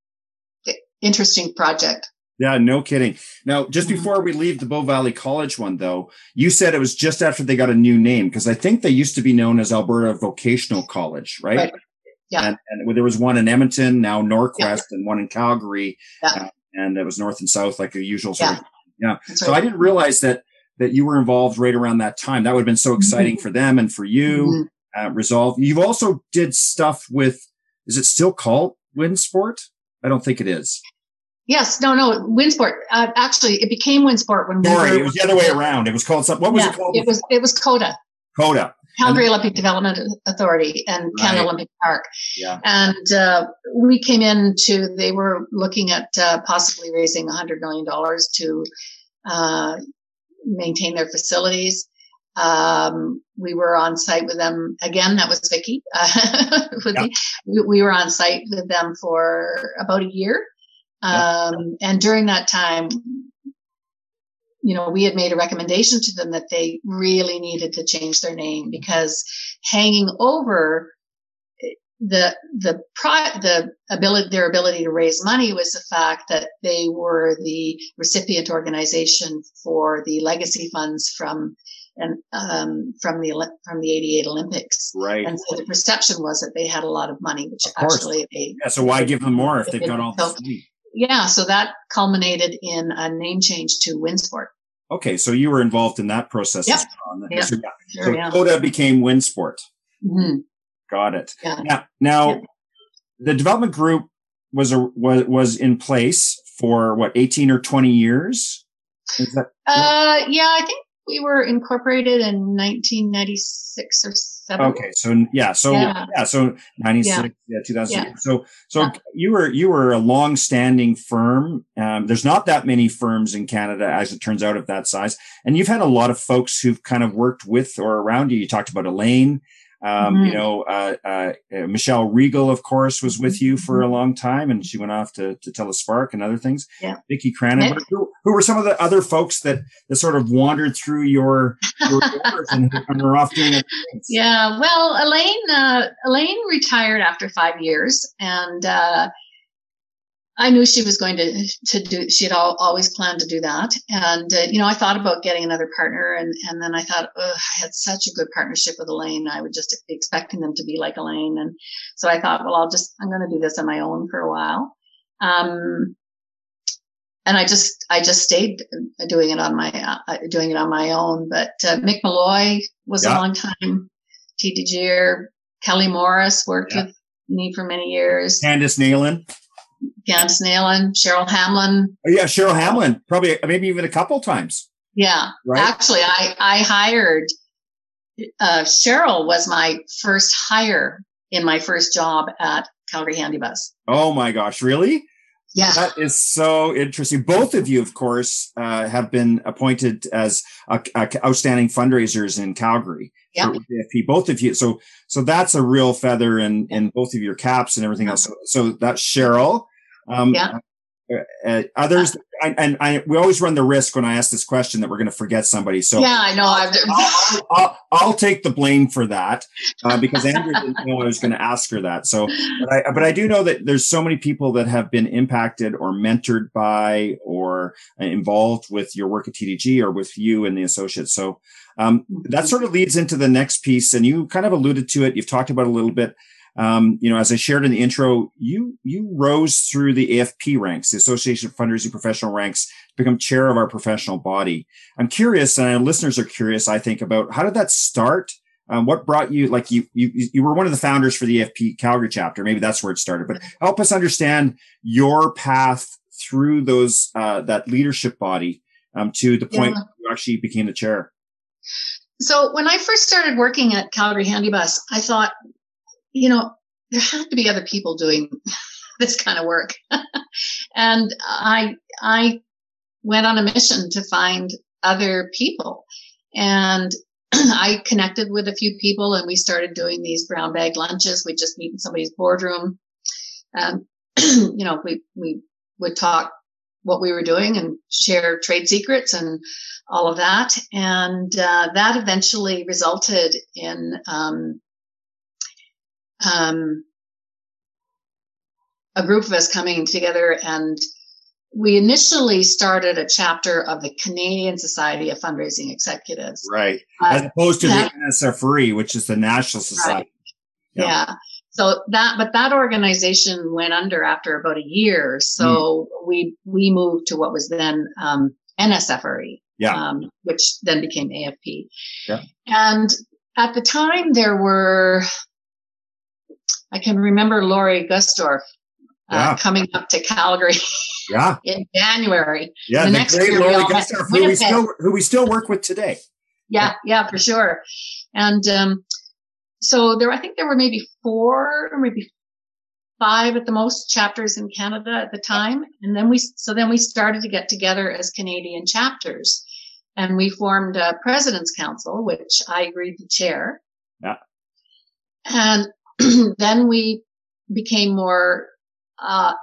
[SPEAKER 2] interesting project.
[SPEAKER 1] Yeah, no kidding. Now, just mm-hmm. before we leave the Bow Valley College one, though, you said it was just after they got a new name because I think they used to be known as Alberta Vocational College, right? right.
[SPEAKER 2] Yeah.
[SPEAKER 1] And, and, there was one in Edmonton, now Norquest, yeah. and one in Calgary. Yeah. Uh, and it was north and south, like a usual sort yeah. of. Yeah. So. I didn't realize that that you were involved right around that time. That would have been so mm-hmm. exciting mm-hmm. for them and for you. Mm-hmm. Uh, Resolve. You've also did stuff with. Is it still called Winsport? I don't think it is.
[SPEAKER 2] Yes, no, no, Winsport. Uh, actually, it became Winsport when
[SPEAKER 1] Sorry, we were, it was the other way around. It was called something. What was
[SPEAKER 2] yeah,
[SPEAKER 1] it called?
[SPEAKER 2] It was it was Coda.
[SPEAKER 1] Coda.
[SPEAKER 2] Calgary Olympic Development Authority and right. Canada Olympic Park.
[SPEAKER 1] Yeah.
[SPEAKER 2] And uh, we came in to, they were looking at uh, possibly raising $100 million to uh, maintain their facilities. Um, we were on site with them again. That was Vicki. yeah. we, we, were on site with them for about a year. Um, yeah. and during that time, you know, we had made a recommendation to them that they really needed to change their name because hanging over the the pri- the ability their ability to raise money was the fact that they were the recipient organization for the legacy funds from and um, from the from the 88 Olympics.
[SPEAKER 1] Right.
[SPEAKER 2] And so the perception was that they had a lot of money, which of actually they
[SPEAKER 1] Yeah, so why give them more if they've got all this money?
[SPEAKER 2] Yeah, so that culminated in a name change to Winsport.
[SPEAKER 1] Okay, so you were involved in that process.
[SPEAKER 2] Yep.
[SPEAKER 1] Yeah. So, yeah. so yeah. Coda became Winsport.
[SPEAKER 2] Mm-hmm.
[SPEAKER 1] Got it.
[SPEAKER 2] Yeah.
[SPEAKER 1] Now, now yeah. the development group was a, was was in place for what eighteen or twenty years.
[SPEAKER 2] Is that? Uh, yeah, I think we were incorporated in 1996 or seven.
[SPEAKER 1] Okay, so yeah, so yeah, yeah so 96, yeah, yeah 2000. Yeah. So so yeah. you were you were a long-standing firm. Um, there's not that many firms in Canada, as it turns out, of that size, and you've had a lot of folks who've kind of worked with or around you. You talked about Elaine. Um, mm-hmm. You know, uh, uh, uh, Michelle Regal, of course, was with you for a mm-hmm. long time, and she went off to, to Telespark and other things.
[SPEAKER 2] Yeah.
[SPEAKER 1] Vicki Kranenberg. Who, who, were some of the other folks that, that sort of wandered through your, your and, and were off doing it?
[SPEAKER 2] Yeah. Well, Elaine, uh, Elaine retired after five years, and uh, I knew she was going to to do. She had all, always planned to do that, and uh, you know, I thought about getting another partner, and and then I thought, I had such a good partnership with Elaine. I would just be expecting them to be like Elaine, and so I thought, well, I'll just I'm going to do this on my own for a while. Um, and I just I just stayed doing it on my uh, doing it on my own. But uh, Mick Molloy was yeah. a long time TDGer. Kelly Morris worked yeah. with me for many years.
[SPEAKER 1] Candice Nalen.
[SPEAKER 2] Candice Nalen, Cheryl Hamlin.
[SPEAKER 1] Oh, yeah, Cheryl Hamlin, probably maybe even a couple times.
[SPEAKER 2] Yeah, right? actually, I I hired uh, Cheryl was my first hire in my first job at Calgary Handi-Bus.
[SPEAKER 1] Oh my gosh, really?
[SPEAKER 2] Yeah.
[SPEAKER 1] That is so interesting. Both of you, of course, uh, have been appointed as outstanding fundraisers in Calgary.
[SPEAKER 2] Yeah.
[SPEAKER 1] Both of you. So, so that's a real feather in, in both of your caps and everything else. So, so that's Cheryl.
[SPEAKER 2] Um, yeah.
[SPEAKER 1] Uh, uh, others, I, and I, we always run the risk when I ask this question that we're going to forget somebody. So
[SPEAKER 2] yeah, I know.
[SPEAKER 1] I'll, I'll, I'll, take the blame for that uh, because Andrew didn't know I was going to ask her that. So, but I, but I do know that there's so many people that have been impacted or mentored by or involved with your work at TDG or with you and the associates. So um, that sort of leads into the next piece, and you kind of alluded to it. You've talked about a little bit. Um, you know, as I shared in the intro, you you rose through the AFP ranks, the Association of Fundraising Professional ranks, to become chair of our professional body. I'm curious, and listeners are curious. I think about how did that start? Um, what brought you? Like you, you, you were one of the founders for the AFP Calgary chapter. Maybe that's where it started. But help us understand your path through those uh, that leadership body um, to the point yeah. you actually became the chair.
[SPEAKER 2] So when I first started working at Calgary Handi-Bus, I thought, you know, there had to be other people doing this kind of work. and I, I went on a mission to find other people. And I connected with a few people and we started doing these brown bag lunches. We just meet in somebody's boardroom. Um, you know, we, we would talk what we were doing and share trade secrets and all of that. And uh, that eventually resulted in um, um, a group of us coming together and we initially started a chapter of the Canadian Society of Fundraising Executives.
[SPEAKER 1] Right. Uh, As opposed to that, the NSFRE, which is the National Society. Right.
[SPEAKER 2] Yeah. yeah. So that, but that organization went under after about a year. So mm. we, we moved to what was then, um, NSFRE.
[SPEAKER 1] Yeah.
[SPEAKER 2] Um, which then became AFP.
[SPEAKER 1] Yeah.
[SPEAKER 2] And at the time there were, I can remember Laurie Gusdorf uh, yeah. coming up to Calgary.
[SPEAKER 1] Yeah.
[SPEAKER 2] in January.
[SPEAKER 1] Yeah, the, the next great year, Laurie Gusdorf, who we still who we still work with today.
[SPEAKER 2] Yeah, yeah, for sure. And um, so there, I think there were maybe four or maybe five at the most chapters in Canada at the time. And then we, so then we started to get together as Canadian chapters and we formed a president's council, which I agreed to chair.
[SPEAKER 1] Yeah.
[SPEAKER 2] And then we became more, uh,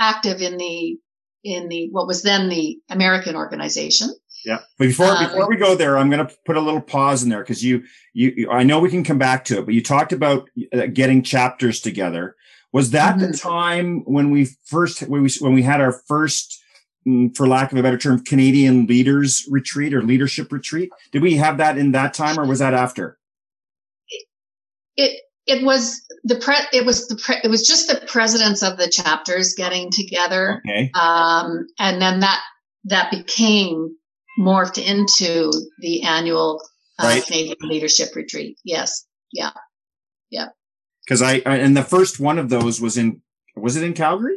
[SPEAKER 2] active in the, in the, what was then the American organization.
[SPEAKER 1] Yeah. But before um, before we go there, I'm going to put a little pause in there because you, you I know we can come back to it, but you talked about uh, getting chapters together. Was that mm-hmm. the time when we first when we when we had our first, mm, for lack of a better term, Canadian leaders retreat or leadership retreat? Did we have that in that time, or was that after?
[SPEAKER 2] It it was the pre it was the pre it was just the presidents of the chapters getting together.
[SPEAKER 1] Okay.
[SPEAKER 2] Um, and then that that became morphed into the annual uh, right. Canadian Leadership Retreat. Yes. Yeah. Yeah.
[SPEAKER 1] Because I, I, and the first one of those was in, was it in Calgary?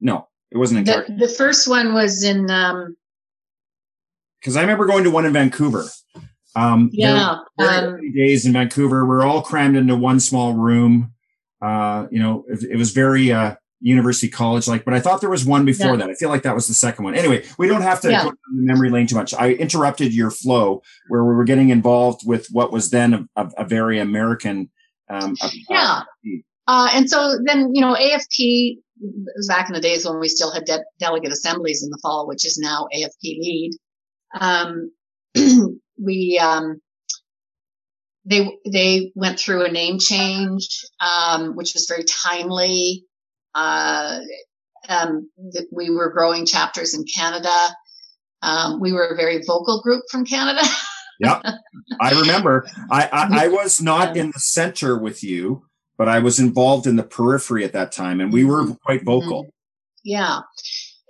[SPEAKER 1] No, it wasn't in
[SPEAKER 2] the,
[SPEAKER 1] Calgary.
[SPEAKER 2] The first one was in, um,
[SPEAKER 1] because I remember going to one in Vancouver. Um,
[SPEAKER 2] yeah.
[SPEAKER 1] Um, days in Vancouver. We're all crammed into one small room. Uh, you know, it, it was very, uh, University College like, but I thought there was one before yeah. that. I feel like that was the second one. Anyway, we don't have to yeah. go the memory lane too much. I interrupted your flow where we were getting involved with what was then a, a, a very American. Um,
[SPEAKER 2] yeah. Uh, and so then, you know, AFP was back in the days when we still had de- delegate assemblies in the fall, which is now AFP lead. Um, we, um, they, they went through a name change, um, which was very timely. Uh, um, we were growing chapters in Canada. Um, we were a very vocal group from Canada.
[SPEAKER 1] yeah, I remember. I, I, I was not in the center with you, but I was involved in the periphery at that time, and we were quite vocal. Mm-hmm.
[SPEAKER 2] Yeah,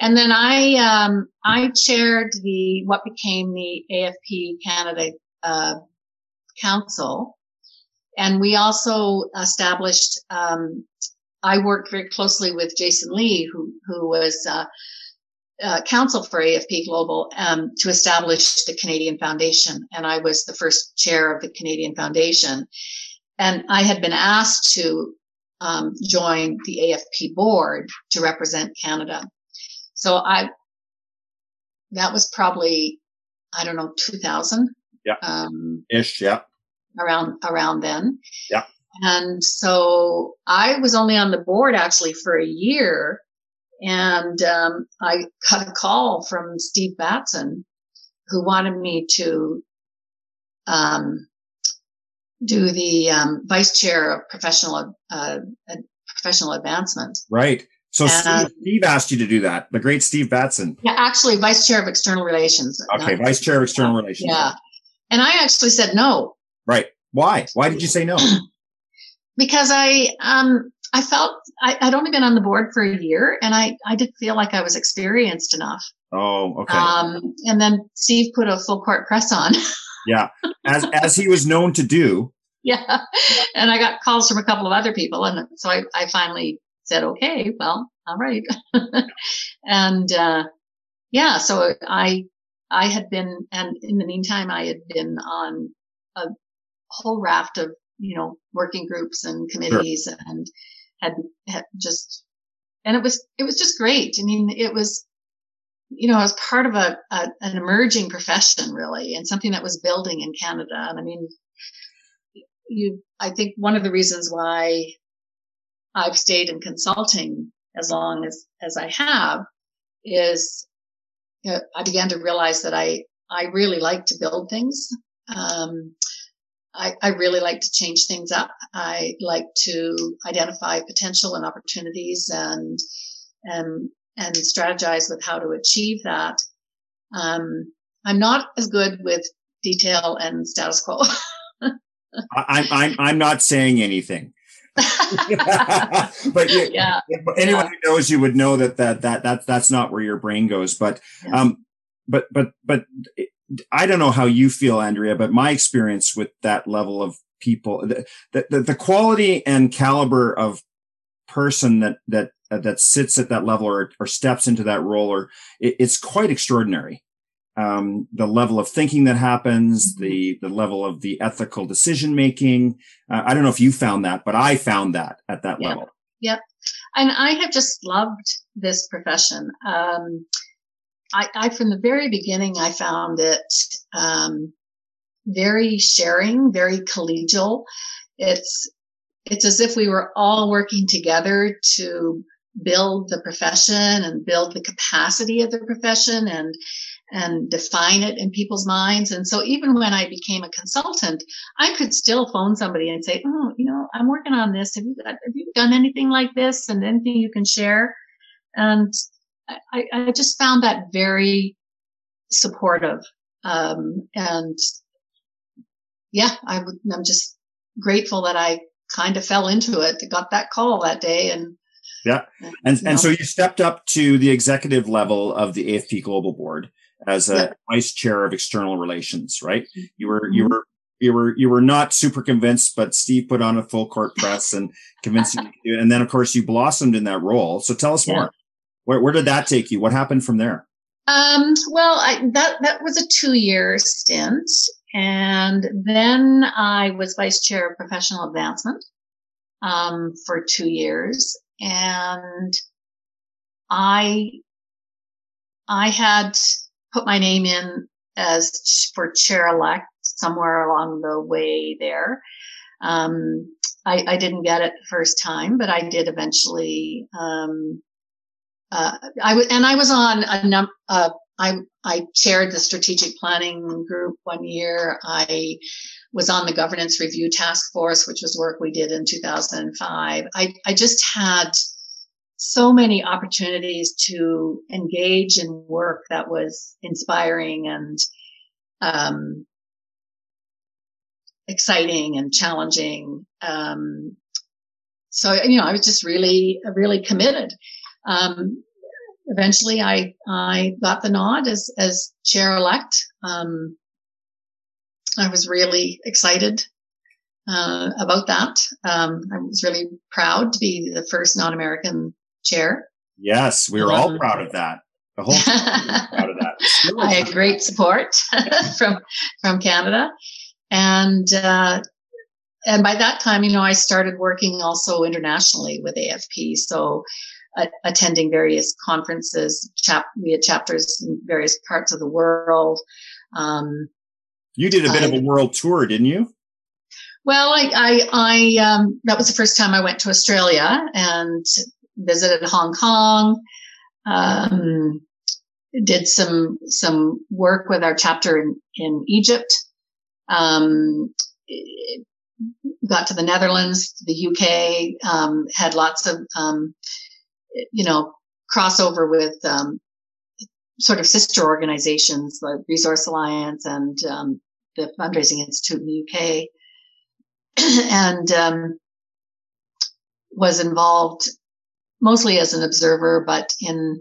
[SPEAKER 2] and then I um, I chaired the what became the AFP Canada uh, Council, and we also established. Um, I worked very closely with Jason Lee, who who was uh, uh, counsel for AFP Global um, to establish the Canadian Foundation, and I was the first chair of the Canadian Foundation. And I had been asked to um, join the AFP board to represent Canada. So I, that was probably, I don't know, 2000.
[SPEAKER 1] Yeah. Um, Ish. Yeah.
[SPEAKER 2] Around, around then.
[SPEAKER 1] Yeah.
[SPEAKER 2] And so I was only on the board actually for a year. And um, I got a call from Steve Batson, who wanted me to um, do the um, vice chair of professional uh, professional advancement.
[SPEAKER 1] Right. So Steve, Steve, asked you to do that. The great Steve Batson.
[SPEAKER 2] Yeah, actually, vice chair of external relations.
[SPEAKER 1] Okay, vice chair of external relations.
[SPEAKER 2] Yeah, and I actually said no.
[SPEAKER 1] Right. Why? Why did you say no?
[SPEAKER 2] because I um I felt I, would only been on the board for a year, and I I did feel like I was experienced enough.
[SPEAKER 1] Oh, okay.
[SPEAKER 2] Um, and then Steve put a full court press on.
[SPEAKER 1] yeah, as as he was known to do.
[SPEAKER 2] Yeah, and I got calls from a couple of other people, and so I I finally said, okay, well, all right. and, uh, yeah, so I, I had been, and in the meantime, I had been on a whole raft of, you know, working groups and committees sure. and had, had just, and it was, it was just great. I mean, it was, you know, I was part of a, a, an emerging profession really and something that was building in Canada. And I mean, you, I think one of the reasons why I've stayed in consulting as long as, as I have is you know, I began to realize that I, I really like to build things. Um, I, I really like to change things up. I like to identify potential and opportunities and, and, and strategize with how to achieve that. Um, I'm not as good with detail and status quo.
[SPEAKER 1] I'm, I'm, I'm not saying anything. but you, yeah, anyone yeah. who knows you would know that that that that that's not where your brain goes. But yeah. um, but but but I don't know how you feel, Andrea, but my experience with that level of people, the the, the quality and caliber of person that that that sits at that level or, or steps into that role, or it, it's quite extraordinary um, the level of thinking that happens, mm-hmm. the the level of the ethical decision making. Uh, I don't know if you found that, but I found that at that
[SPEAKER 2] yep.
[SPEAKER 1] level.
[SPEAKER 2] Yep, and I have just loved this profession. Um, I, I, from the very beginning, I found it um, very sharing, very collegial. It's it's as if we were all working together to build the profession and build the capacity of the profession and and define it in people's minds. And so even when I became a consultant, I could still phone somebody and say, Oh, you know, I'm working on this. Have you, have you done anything like this and anything you can share? And I, I just found that very supportive. Um, and yeah, I would, I'm just grateful that I kind of fell into it, got that call that day and
[SPEAKER 1] yeah. And, and, and so you stepped up to the executive level of the AFP Global Board as a yeah. vice chair of external relations, right? You were, mm-hmm. you were, you were, you were not super convinced, but Steve put on a full court press and convinced you to do it. And then of course you blossomed in that role. So tell us yeah. more. Where, where did that take you? What happened from there?
[SPEAKER 2] Um, well, I, that, that was a two year stint. And then I was vice chair of professional advancement, um, for two years. And I, I had put my name in as for chair elect somewhere along the way there. Um, I, I, didn't get it the first time, but I did eventually. Um, uh, I w- and I was on a num. Uh, I I chaired the strategic planning group one year. I was on the governance review task force, which was work we did in 2005. I I just had so many opportunities to engage in work that was inspiring and um, exciting and challenging. Um, so you know, I was just really, really committed. Um, eventually, I I got the nod as as chair elect. Um, I was really excited uh, about that. Um, I was really proud to be the first non-American chair.
[SPEAKER 1] Yes, we were all proud of that. The whole proud of that.
[SPEAKER 2] I had great support from from Canada, and uh, and by that time, you know, I started working also internationally with AFP. So uh, attending various conferences, chap- we had chapters in various parts of the world. Um,
[SPEAKER 1] you did a bit I, of a world tour, didn't you?
[SPEAKER 2] Well, I, I, I um, that was the first time I went to Australia and visited Hong Kong. Um, did some some work with our chapter in in Egypt. Um, got to the Netherlands, the UK, um, had lots of um, you know crossover with um, sort of sister organizations like Resource Alliance and um, the Fundraising Institute in the UK and was involved mostly as an observer, but in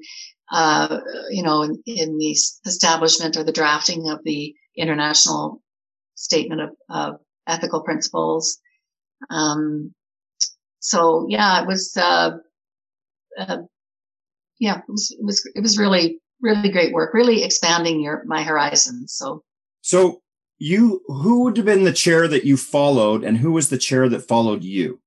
[SPEAKER 2] uh, you know in, in, the establishment or the drafting of the international statement of, of ethical principles. Um, so yeah, it was uh, uh, yeah, it was, it was it was really really great work, really expanding your my horizons. So
[SPEAKER 1] so you who would have been the chair that you followed and who was the chair that followed you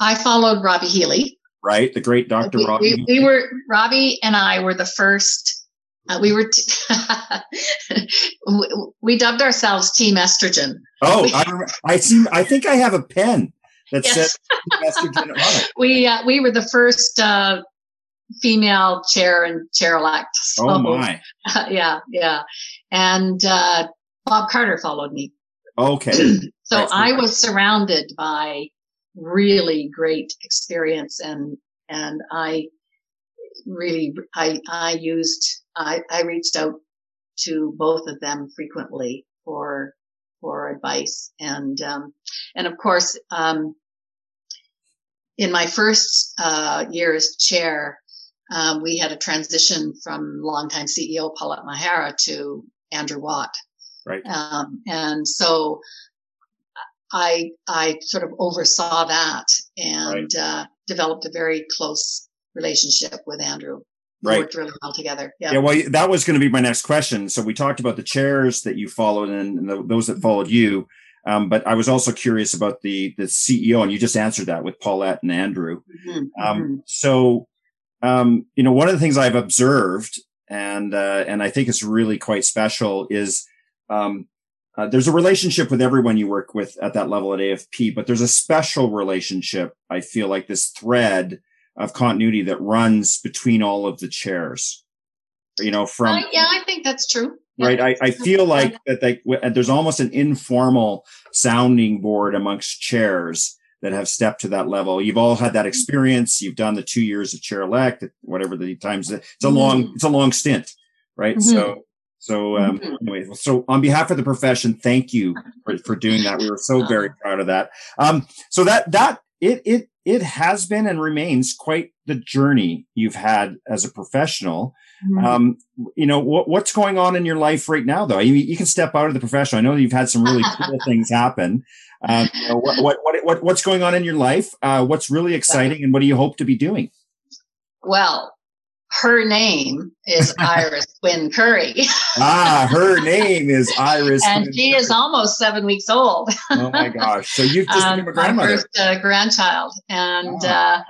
[SPEAKER 2] i followed Robbe Healey
[SPEAKER 1] right? The great dr
[SPEAKER 2] we,
[SPEAKER 1] Robbe
[SPEAKER 2] we, we, were Robbe and i were the first uh, we were t- we dubbed ourselves team estrogen.
[SPEAKER 1] Oh I, I see i think i have a pen that yes. says estrogen on it.
[SPEAKER 2] We uh, we were the first uh, female chair and chair elect
[SPEAKER 1] so, oh my.
[SPEAKER 2] yeah yeah. And uh, Bob Carter followed me.
[SPEAKER 1] Okay.
[SPEAKER 2] so That's I was surrounded by really great experience. And and I really I I used I, I reached out to both of them frequently for for advice. And um, and of course um, in my first uh, year as chair um, we had a transition from longtime CEO Paulette Maehara to Andrew Watt.
[SPEAKER 1] Right.
[SPEAKER 2] Um, and so I, I sort of oversaw that and, right. uh, developed a very close relationship with Andrew.
[SPEAKER 1] right.
[SPEAKER 2] worked really well together. Yeah.
[SPEAKER 1] Yeah. Well, that was going to be my next question. So we talked about the chairs that you followed and, the, those that followed you. Um, but I was also curious about the the CEO, and you just answered that with Paulette and Andrew. Mm-hmm. Um, mm-hmm. so, um, you know, one of the things I've observed, and uh, and I think it's really quite special, is um, uh, there's a relationship with everyone you work with at that level at AFP, but there's a special relationship. I feel like this thread of continuity that runs between all of the chairs. You know, from
[SPEAKER 2] uh, yeah, I think that's true.
[SPEAKER 1] Yeah. Right, I, I feel like that they, there's almost an informal sounding board amongst chairs that have stepped to that level. You've all had that experience. You've done the two years of chair elect, whatever the times. It's a mm-hmm. long, it's a long stint, right? Mm-hmm. So so um, mm-hmm. anyway, so on behalf of the profession, thank you for, for doing that. We were so very proud of that. Um, so that that it it it has been and remains quite the journey you've had as a professional. Mm-hmm. Um, you know what, what's going on in your life right now, though. You, you can step out of the profession. I know you've had some really cool things happen. Um, you know, what, what, what what what's going on in your life? Uh, what's really exciting, and what do you hope to be doing?
[SPEAKER 2] Well, her name is Iris Quinn Curry.
[SPEAKER 1] ah, her name is Iris.
[SPEAKER 2] and Quinn she Curry. is almost seven weeks old.
[SPEAKER 1] oh my gosh. So you've just um, become a grandmother.
[SPEAKER 2] My first uh, grandchild. And oh. uh,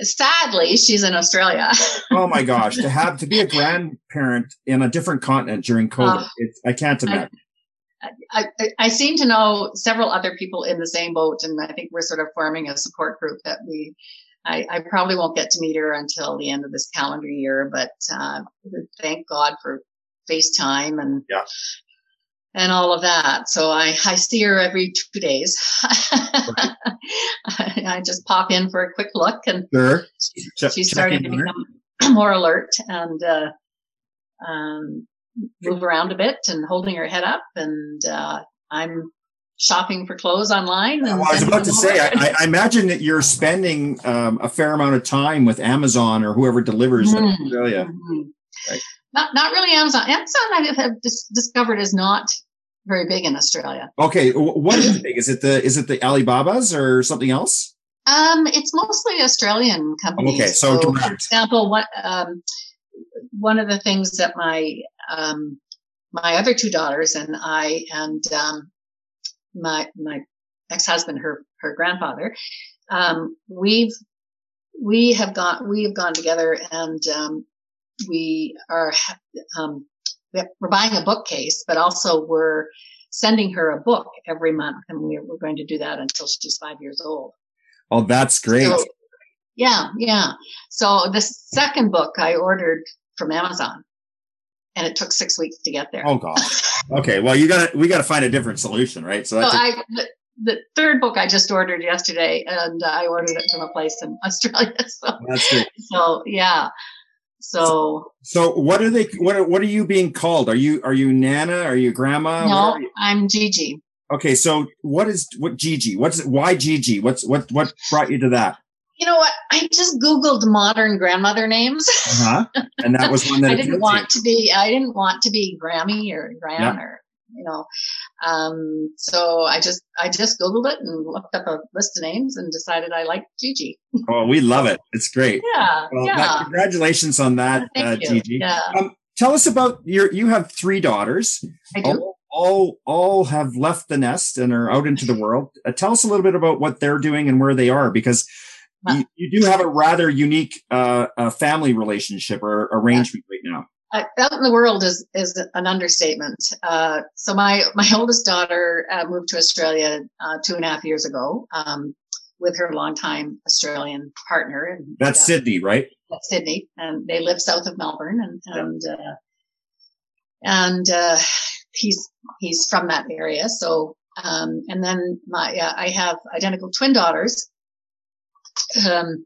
[SPEAKER 2] sadly, she's in Australia.
[SPEAKER 1] oh my gosh. To have, to be a grandparent in a different continent during COVID, uh, I can't imagine.
[SPEAKER 2] I, I, I, seem to know several other people in the same boat, and I think we're sort of forming a support group that we I, I, probably won't get to meet her until the end of this calendar year, but uh, thank God for FaceTime and
[SPEAKER 1] yeah.
[SPEAKER 2] and all of that. So I, I see her every two days. I, I just pop in for a quick look and
[SPEAKER 1] Sure.
[SPEAKER 2] she's,
[SPEAKER 1] Check-
[SPEAKER 2] she's
[SPEAKER 1] check
[SPEAKER 2] starting to
[SPEAKER 1] her.
[SPEAKER 2] become more alert and uh, um, move around a bit and holding her head up. And uh, I'm shopping for clothes online.
[SPEAKER 1] Well, I was about to say. I, I- imagine that you're spending um, a fair amount of time with Amazon or whoever delivers in
[SPEAKER 2] Mhm.
[SPEAKER 1] Australia.
[SPEAKER 2] Mhm.
[SPEAKER 1] Right.
[SPEAKER 2] Not not really Amazon. Amazon I have dis- discovered is not very big in Australia.
[SPEAKER 1] Okay, wh- what is big? Is it the is it the Alibabas or something else?
[SPEAKER 2] Um, it's mostly Australian companies.
[SPEAKER 1] Okay, so
[SPEAKER 2] for example, what um, one of the things that my um, my other two daughters and I and um, my my ex husband, her her grandfather, um, we've we have gone we have gone together and um, we are um, we're buying a bookcase, but also we're sending her a book every month, and we're, we're going to do that until she's five years old.
[SPEAKER 1] Oh, that's great.
[SPEAKER 2] So, yeah, yeah. So the second book I ordered from Amazon, and it took six weeks to get there.
[SPEAKER 1] Oh God. Okay, well you got to we got to find a different solution, right? So
[SPEAKER 2] so
[SPEAKER 1] a-
[SPEAKER 2] I the, the third book I just ordered yesterday, and uh, I ordered it from a place in Australia. So, so yeah. So
[SPEAKER 1] So what are they? What are, what are you being called? Are you are you Nana? Are you Grandma?
[SPEAKER 2] No,
[SPEAKER 1] you?
[SPEAKER 2] I'm Gigi.
[SPEAKER 1] Okay, so what is what Gigi? What's why Gigi? What's what what brought you to that?
[SPEAKER 2] You know what? I just googled modern grandmother names.
[SPEAKER 1] Uh huh. And that was one that
[SPEAKER 2] I didn't want to be. I didn't want to be Grammy or Gran
[SPEAKER 1] Yeah.
[SPEAKER 2] or you know. Um, so I just I just googled it and looked up a list of names and decided I liked Gigi.
[SPEAKER 1] you. Oh, we love it. It's great.
[SPEAKER 2] Yeah,
[SPEAKER 1] Well,
[SPEAKER 2] yeah.
[SPEAKER 1] that- congratulations on that,
[SPEAKER 2] Thank
[SPEAKER 1] uh,
[SPEAKER 2] you.
[SPEAKER 1] Gigi.
[SPEAKER 2] Yeah,
[SPEAKER 1] Um, tell us about your. You have three daughters.
[SPEAKER 2] I do.
[SPEAKER 1] All, all all have left the nest and are out into the world. Uh, tell us a little bit about what they're doing and where they are, because
[SPEAKER 2] Well-
[SPEAKER 1] you, you do have a rather unique uh, uh, family relationship or arrangement right now.
[SPEAKER 2] Uh, out in the world is is an understatement. Uh, so my my oldest daughter uh, moved to Australia uh, two and a half years ago um, with her longtime Australian partner. And
[SPEAKER 1] That's
[SPEAKER 2] uh,
[SPEAKER 1] Sydney, right?
[SPEAKER 2] at Sydney, and they live south of Melbourne, and and uh, and uh, he's he's from that area. So um, and then my uh, I have identical twin daughters. Um,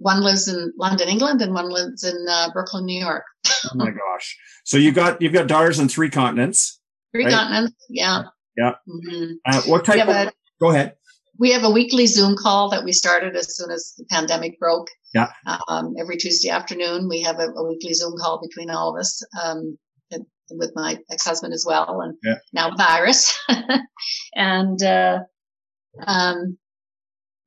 [SPEAKER 2] one lives in London, England, and one lives in uh, Brooklyn, New York.
[SPEAKER 1] Oh my gosh! So you got you've got daughters in three continents.
[SPEAKER 2] Three
[SPEAKER 1] Right.
[SPEAKER 2] continents, yeah.
[SPEAKER 1] Yeah.
[SPEAKER 2] Mhm.
[SPEAKER 1] Uh, what type of?
[SPEAKER 2] a
[SPEAKER 1] Go ahead.
[SPEAKER 2] we have a weekly Zoom call that we started as soon as the pandemic broke.
[SPEAKER 1] Yeah.
[SPEAKER 2] Um, every Tuesday afternoon, we have a, a weekly Zoom call between all of us, um, with my ex-husband as well, and
[SPEAKER 1] Yeah.
[SPEAKER 2] now virus, and uh, um,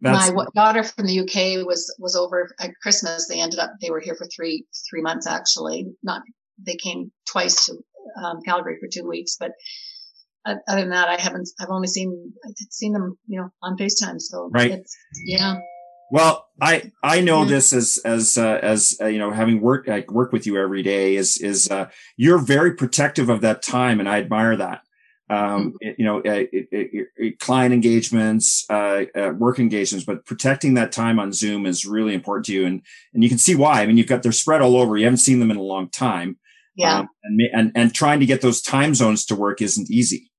[SPEAKER 1] That's
[SPEAKER 2] my daughter from the UK was was over at Christmas. They ended up they were here for three three months actually. Not they came twice to um, Calgary for two weeks, but other than that, I haven't. I've only seen I've seen them, you know, on Facetime. So
[SPEAKER 1] Right.
[SPEAKER 2] it's, yeah,
[SPEAKER 1] Well, I I know this as as uh, as uh, you know, having work like work with you every day is is uh, you're very protective of that time, and I admire that. Um, it- you know, uh, it, it, client engagements, uh, uh, work engagements, but protecting that time on Zoom is really important to you, and and you can see why. I mean, you've got they're spread all over. You haven't seen them in a long time,
[SPEAKER 2] yeah.
[SPEAKER 1] Um, and and and trying to get those time zones to work isn't easy,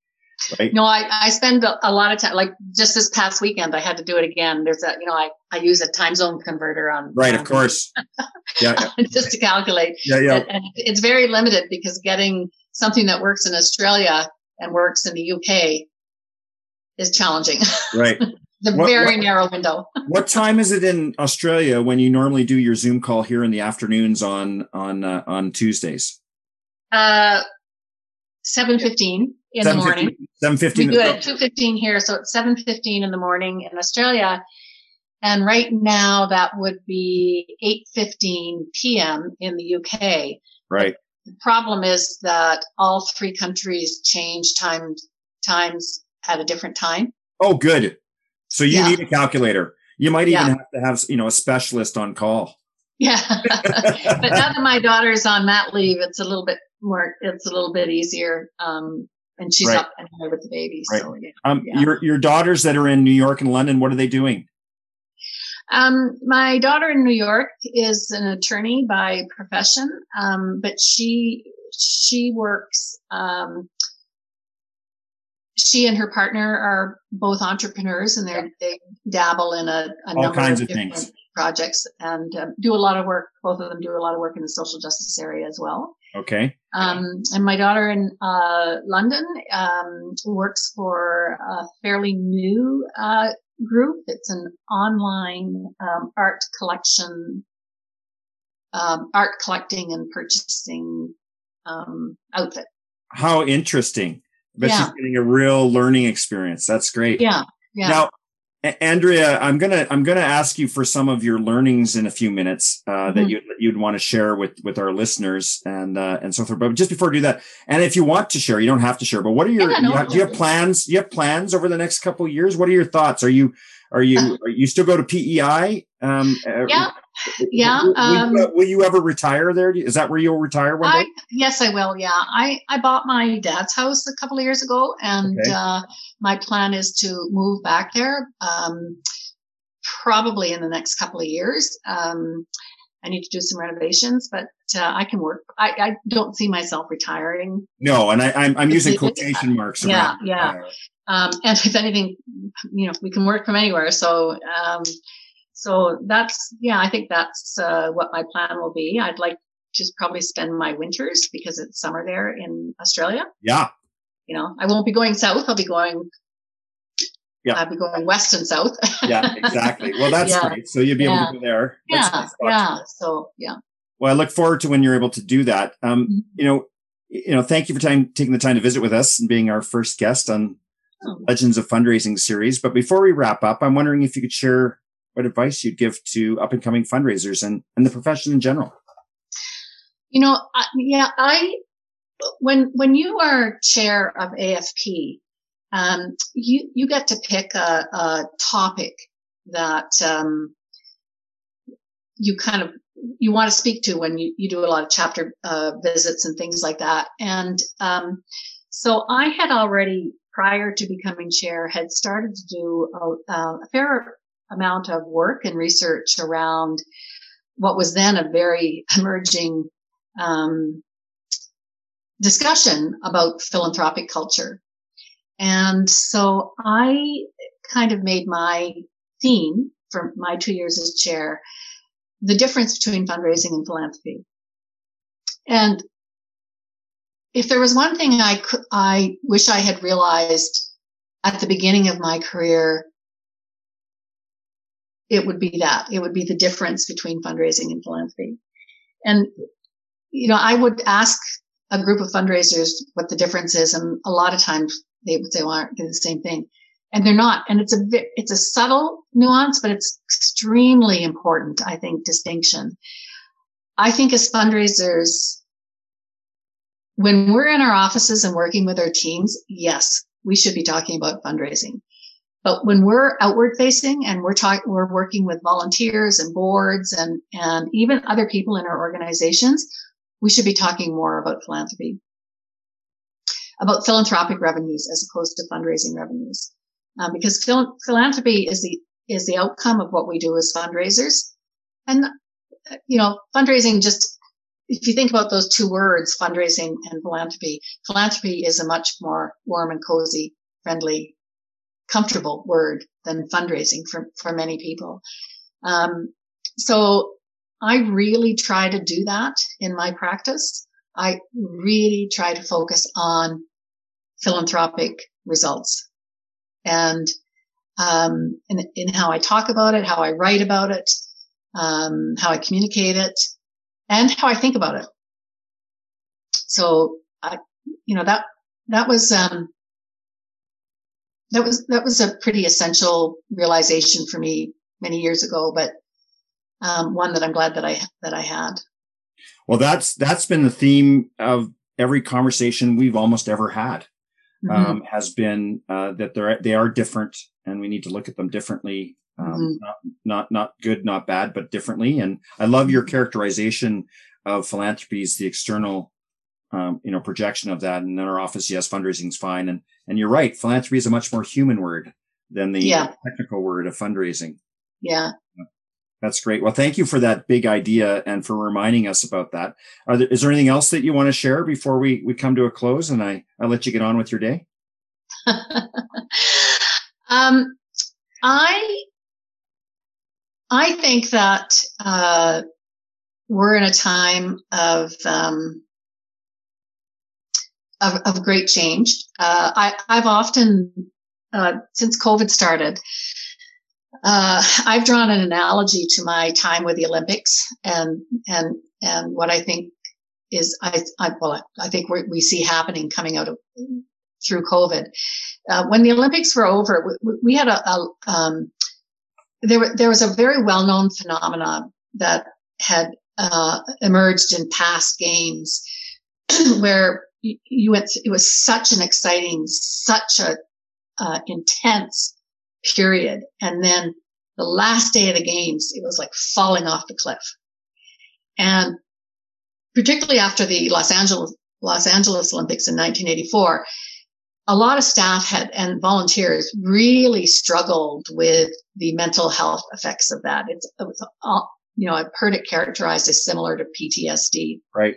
[SPEAKER 1] right?
[SPEAKER 2] No, I, I spend a, a lot of time, like just this past weekend, I had to do it again. There's a, you know, I, I use a time zone converter on.
[SPEAKER 1] Right, of course. Yeah, yeah,
[SPEAKER 2] just to calculate.
[SPEAKER 1] yeah, yeah.
[SPEAKER 2] And, and it's very limited because getting something that works in Australia and works in the UK is challenging.
[SPEAKER 1] right.
[SPEAKER 2] the
[SPEAKER 1] What-
[SPEAKER 2] very
[SPEAKER 1] what-
[SPEAKER 2] narrow window.
[SPEAKER 1] what time is it in Australia when you normally do your Zoom call here in the afternoons on on uh, on Tuesdays?
[SPEAKER 2] Uh, 7.15 in the morning.
[SPEAKER 1] Seven
[SPEAKER 2] We
[SPEAKER 1] fifteen.
[SPEAKER 2] do it at 2.15 here, so it's 7.15 in the morning in Australia. And right now that would be 8.15 p.m. in the UK.
[SPEAKER 1] Right.
[SPEAKER 2] The problem is that all three countries change time, times at a different time.
[SPEAKER 1] Oh, good. So you
[SPEAKER 2] Yeah.
[SPEAKER 1] need a calculator. You might even
[SPEAKER 2] Yeah.
[SPEAKER 1] have to have you know a specialist on call.
[SPEAKER 2] Yeah. but now that my daughter's on mat leave, it's a little bit more, it's a little bit easier. Um, and she's
[SPEAKER 1] Right.
[SPEAKER 2] up anyway with the baby.
[SPEAKER 1] Right.
[SPEAKER 2] So yeah.
[SPEAKER 1] Um,
[SPEAKER 2] Yeah.
[SPEAKER 1] your your daughters that are in New York and London, what are they doing?
[SPEAKER 2] Um, my daughter in New York is an attorney by profession, um, but she she works. Um, she and her partner are both entrepreneurs, and they they dabble in a, a
[SPEAKER 1] All
[SPEAKER 2] number
[SPEAKER 1] kinds
[SPEAKER 2] of
[SPEAKER 1] of things.
[SPEAKER 2] projects and um, do a lot of work. Both of them do a lot of work in the social justice area as well.
[SPEAKER 1] Okay.
[SPEAKER 2] Um, and my daughter in uh, London um, works for a fairly new uh, group. It's an online um, art collection, um, art collecting and purchasing um, outfit.
[SPEAKER 1] How interesting. But
[SPEAKER 2] Yeah.
[SPEAKER 1] she's getting a real learning experience. That's great.
[SPEAKER 2] Yeah, yeah.
[SPEAKER 1] Now, Andrea, I'm gonna I'm gonna ask you for some of your learnings in a few minutes uh, that
[SPEAKER 2] Mhm.
[SPEAKER 1] you'd you'd want to share with with our listeners and uh, and so forth. But just before I do that, and if you want to share, you don't have to share. But what are your
[SPEAKER 2] Yeah,
[SPEAKER 1] you
[SPEAKER 2] no,
[SPEAKER 1] have, do you have plans? Do you have plans over the next couple of years? What are your thoughts? Are you are you are you still go to PEI? Um, uh,
[SPEAKER 2] Yeah, yeah,
[SPEAKER 1] Will, will you,
[SPEAKER 2] um,
[SPEAKER 1] will you ever retire there? Is that where you'll retire one
[SPEAKER 2] I
[SPEAKER 1] day?
[SPEAKER 2] yes, I will. Yeah, I I bought my dad's house a couple of years ago, and
[SPEAKER 1] Okay.
[SPEAKER 2] uh, my plan is to move back there. Um, probably in the next couple of years. Um, I need to do some renovations, but uh, I can work. I, I don't see myself retiring.
[SPEAKER 1] No, and I, I'm I'm using quotation marks.
[SPEAKER 2] Yeah, yeah. Um, and if anything, you know, we can work from anywhere. So, um, so that's yeah. I think that's uh, what my plan will be. I'd like to probably spend my winters because it's summer there in Australia.
[SPEAKER 1] Yeah.
[SPEAKER 2] You know, I won't be going south. I'll be going.
[SPEAKER 1] Yeah.
[SPEAKER 2] I'll be going west and south.
[SPEAKER 1] yeah, exactly. Well, that's
[SPEAKER 2] Yeah.
[SPEAKER 1] great. So you'll be able to go there. That's
[SPEAKER 2] yeah,
[SPEAKER 1] nice.
[SPEAKER 2] yeah. So yeah.
[SPEAKER 1] Well, I look forward to when you're able to do that. Um,
[SPEAKER 2] Mhm.
[SPEAKER 1] you know, you know, thank you for time taking the time to visit with us and being our first guest on
[SPEAKER 2] Oh.
[SPEAKER 1] Legends of Fundraising series. But before we wrap up, I'm wondering if you could share what advice you'd give to up and coming fundraisers and, and the profession in general.
[SPEAKER 2] You know, I, yeah, I when when you are chair of AFP, um, you you get to pick a, a topic that um, you kind of you want to speak to when you, you do a lot of chapter uh, visits and things like that. And um, so I had already prior to becoming chair had started to do a, a fair amount of work and research around what was then a very emerging um, discussion about philanthropic culture. And so I kind of made my theme for my two years as chair, the difference between fundraising and philanthropy. And if there was one thing I I wish I had realized at the beginning of my career, it would be that. It would be the difference between fundraising and philanthropy. And, you know, I would ask a group of fundraisers what the difference is. And a lot of times they would say, well, aren't they the same thing? And they're not. And it's a, it's a subtle nuance, but it's extremely important, I think, distinction. I think as fundraisers, when we're in our offices and working with our teams, yes, we should be talking about fundraising. But when we're outward facing and we're talking, we're working with volunteers and boards and, and even other people in our organizations, we should be talking more about philanthropy, about philanthropic revenues as opposed to fundraising revenues. Uh, because phil- philanthropy is the, is the outcome of what we do as fundraisers. And, you know, fundraising just, if you think about those two words, fundraising and philanthropy, philanthropy is a much more warm and cozy, friendly, comfortable word than fundraising for, for many people. Um, so I really try to do that in my practice. I really try to focus on philanthropic results and, um, in, in how I talk about it, how I write about it, um, how I communicate it and how I think about it. So I, you know, that, that was, um, that was, that was a pretty essential realization for me many years ago, but, um, one that I'm glad that I, that I had.
[SPEAKER 1] Well, that's that's been the theme of every conversation we've almost ever had.
[SPEAKER 2] Mhm.
[SPEAKER 1] Um, has been uh, that they're they are different, and we need to look at them differently. Um,
[SPEAKER 2] Mhm.
[SPEAKER 1] Not not not good, not bad, but differently. And I love your characterization of philanthropy as the external, um, you know, projection of that. And in our office, yes, fundraising is fine, and and you're right. Philanthropy is a much more human word than the
[SPEAKER 2] Yeah.
[SPEAKER 1] technical word of fundraising.
[SPEAKER 2] yeah.
[SPEAKER 1] That's great. Well, thank you for that big idea and for reminding us about that. There, is there anything else that you want to share before we, we come to a close and I, I'll let you get on with your day?
[SPEAKER 2] um, I, I think that, uh, we're in a time of, um, of, of great change. Uh, I, I've often, uh, since COVID started, uh, I've drawn an analogy to my time with the Olympics and, and, and what I think is, I, I well, I think we see happening coming out of through COVID. Uh, when the Olympics were over, we, we had a, a um, there, there was a very well-known phenomenon that had uh, emerged in past games where you, went, it was such an exciting, such a uh, intense period. And then the last day of the games, it was like falling off the cliff. And particularly after the Los Angeles, Los Angeles Olympics in 1984, a lot of staff had and volunteers really struggled with the mental health effects of that. It's, it was, all, you know, I've heard it characterized as similar to PTSD.
[SPEAKER 1] Right.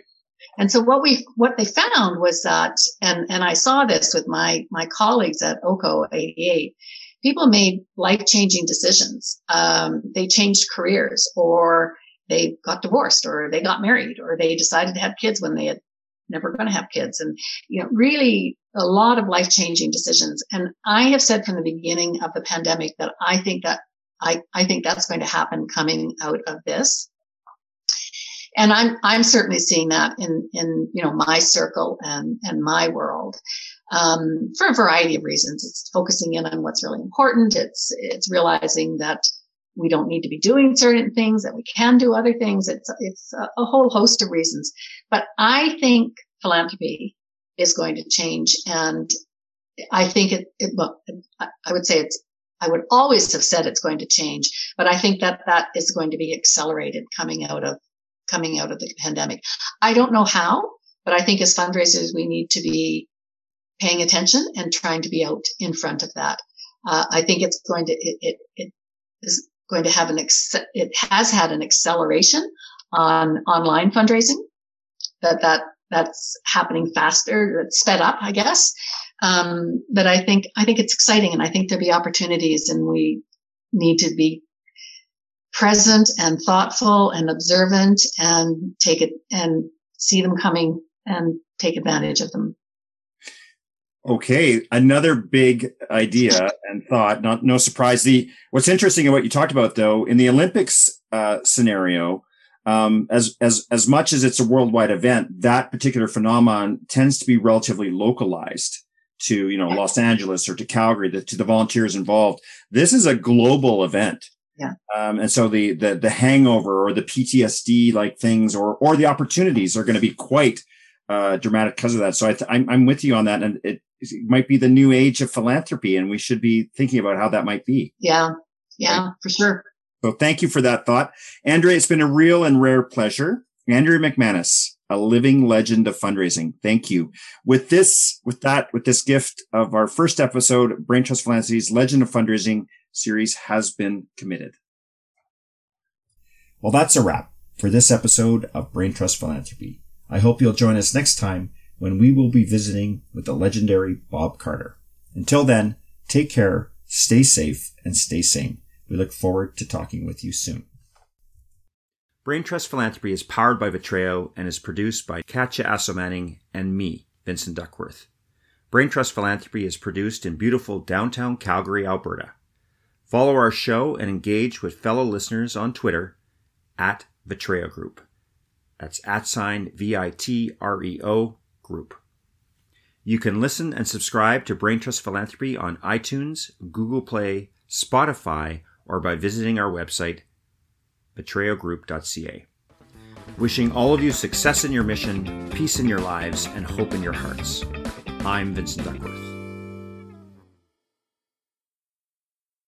[SPEAKER 2] And so what we, what they found was that, and, and I saw this with my, my colleagues at OCO 88, people made life changing decisions. Um, they changed careers or they got divorced or they got married or they decided to have kids when they had never going to have kids. And, you know, really a lot of life changing decisions. And I have said from the beginning of the pandemic that I think that I, I think that's going to happen coming out of this. And I'm, I'm certainly seeing that in, in, you know, my circle and, and my world. Um, for a variety of reasons. It's focusing in on what's really important. It's, it's realizing that we don't need to be doing certain things, that we can do other things. It's, it's a, a whole host of reasons. But I think philanthropy is going to change. And I think it, it well, I would say it's, I would always have said it's going to change, but I think that that is going to be accelerated coming out of, coming out of the pandemic. I don't know how, but I think as fundraisers, we need to be paying attention and trying to be out in front of that. Uh, I think it's going to, it, it, it is going to have an, ex- it has had an acceleration on online fundraising that, that that's happening faster, it's sped up, I guess. Um, but I think, I think it's exciting and I think there'll be opportunities and we need to be present and thoughtful and observant and take it and see them coming and take advantage of them.
[SPEAKER 1] Okay, another big idea and thought. Not no surprise. The what's interesting in what you talked about though in the Olympics uh, scenario, um, as as as much as it's a worldwide event, that particular phenomenon tends to be relatively localized to you know Los Angeles or to Calgary, the, to the volunteers involved. This is a global event.
[SPEAKER 2] Yeah.
[SPEAKER 1] Um, and so the the the hangover or the PTSD like things or or the opportunities are going to be quite uh, dramatic because of that. So I th- I'm, I'm with you on that. And it, it might be the new age of philanthropy and we should be thinking about how that might be.
[SPEAKER 2] Yeah. Yeah, right? for sure.
[SPEAKER 1] So thank you for that thought. Andrea, it's been a real and rare pleasure. Andrea McManus, a living legend of fundraising. Thank you. With this, with that, with this gift of our first episode, Brain Trust Philanthropy's Legend of Fundraising series has been committed.
[SPEAKER 3] Well, that's a wrap for this episode of Brain Trust Philanthropy. I hope you'll join us next time when we will be visiting with the legendary Bob Carter. Until then, take care, stay safe, and stay sane. We look forward to talking with you soon. Brain Trust Philanthropy is powered by Vitreo and is produced by Katja Assomanning and me, Vincent Duckworth. Brain Trust Philanthropy is produced in beautiful downtown Calgary, Alberta. Follow our show and engage with fellow listeners on Twitter at Vitreo Group. That's at sign V I T R E O group. You can listen and subscribe to Brain Trust Philanthropy on iTunes, Google Play, Spotify, or by visiting our website, vitreogroup.ca. Wishing all of you success in your mission, peace in your lives, and hope in your hearts. I'm Vincent Duckworth.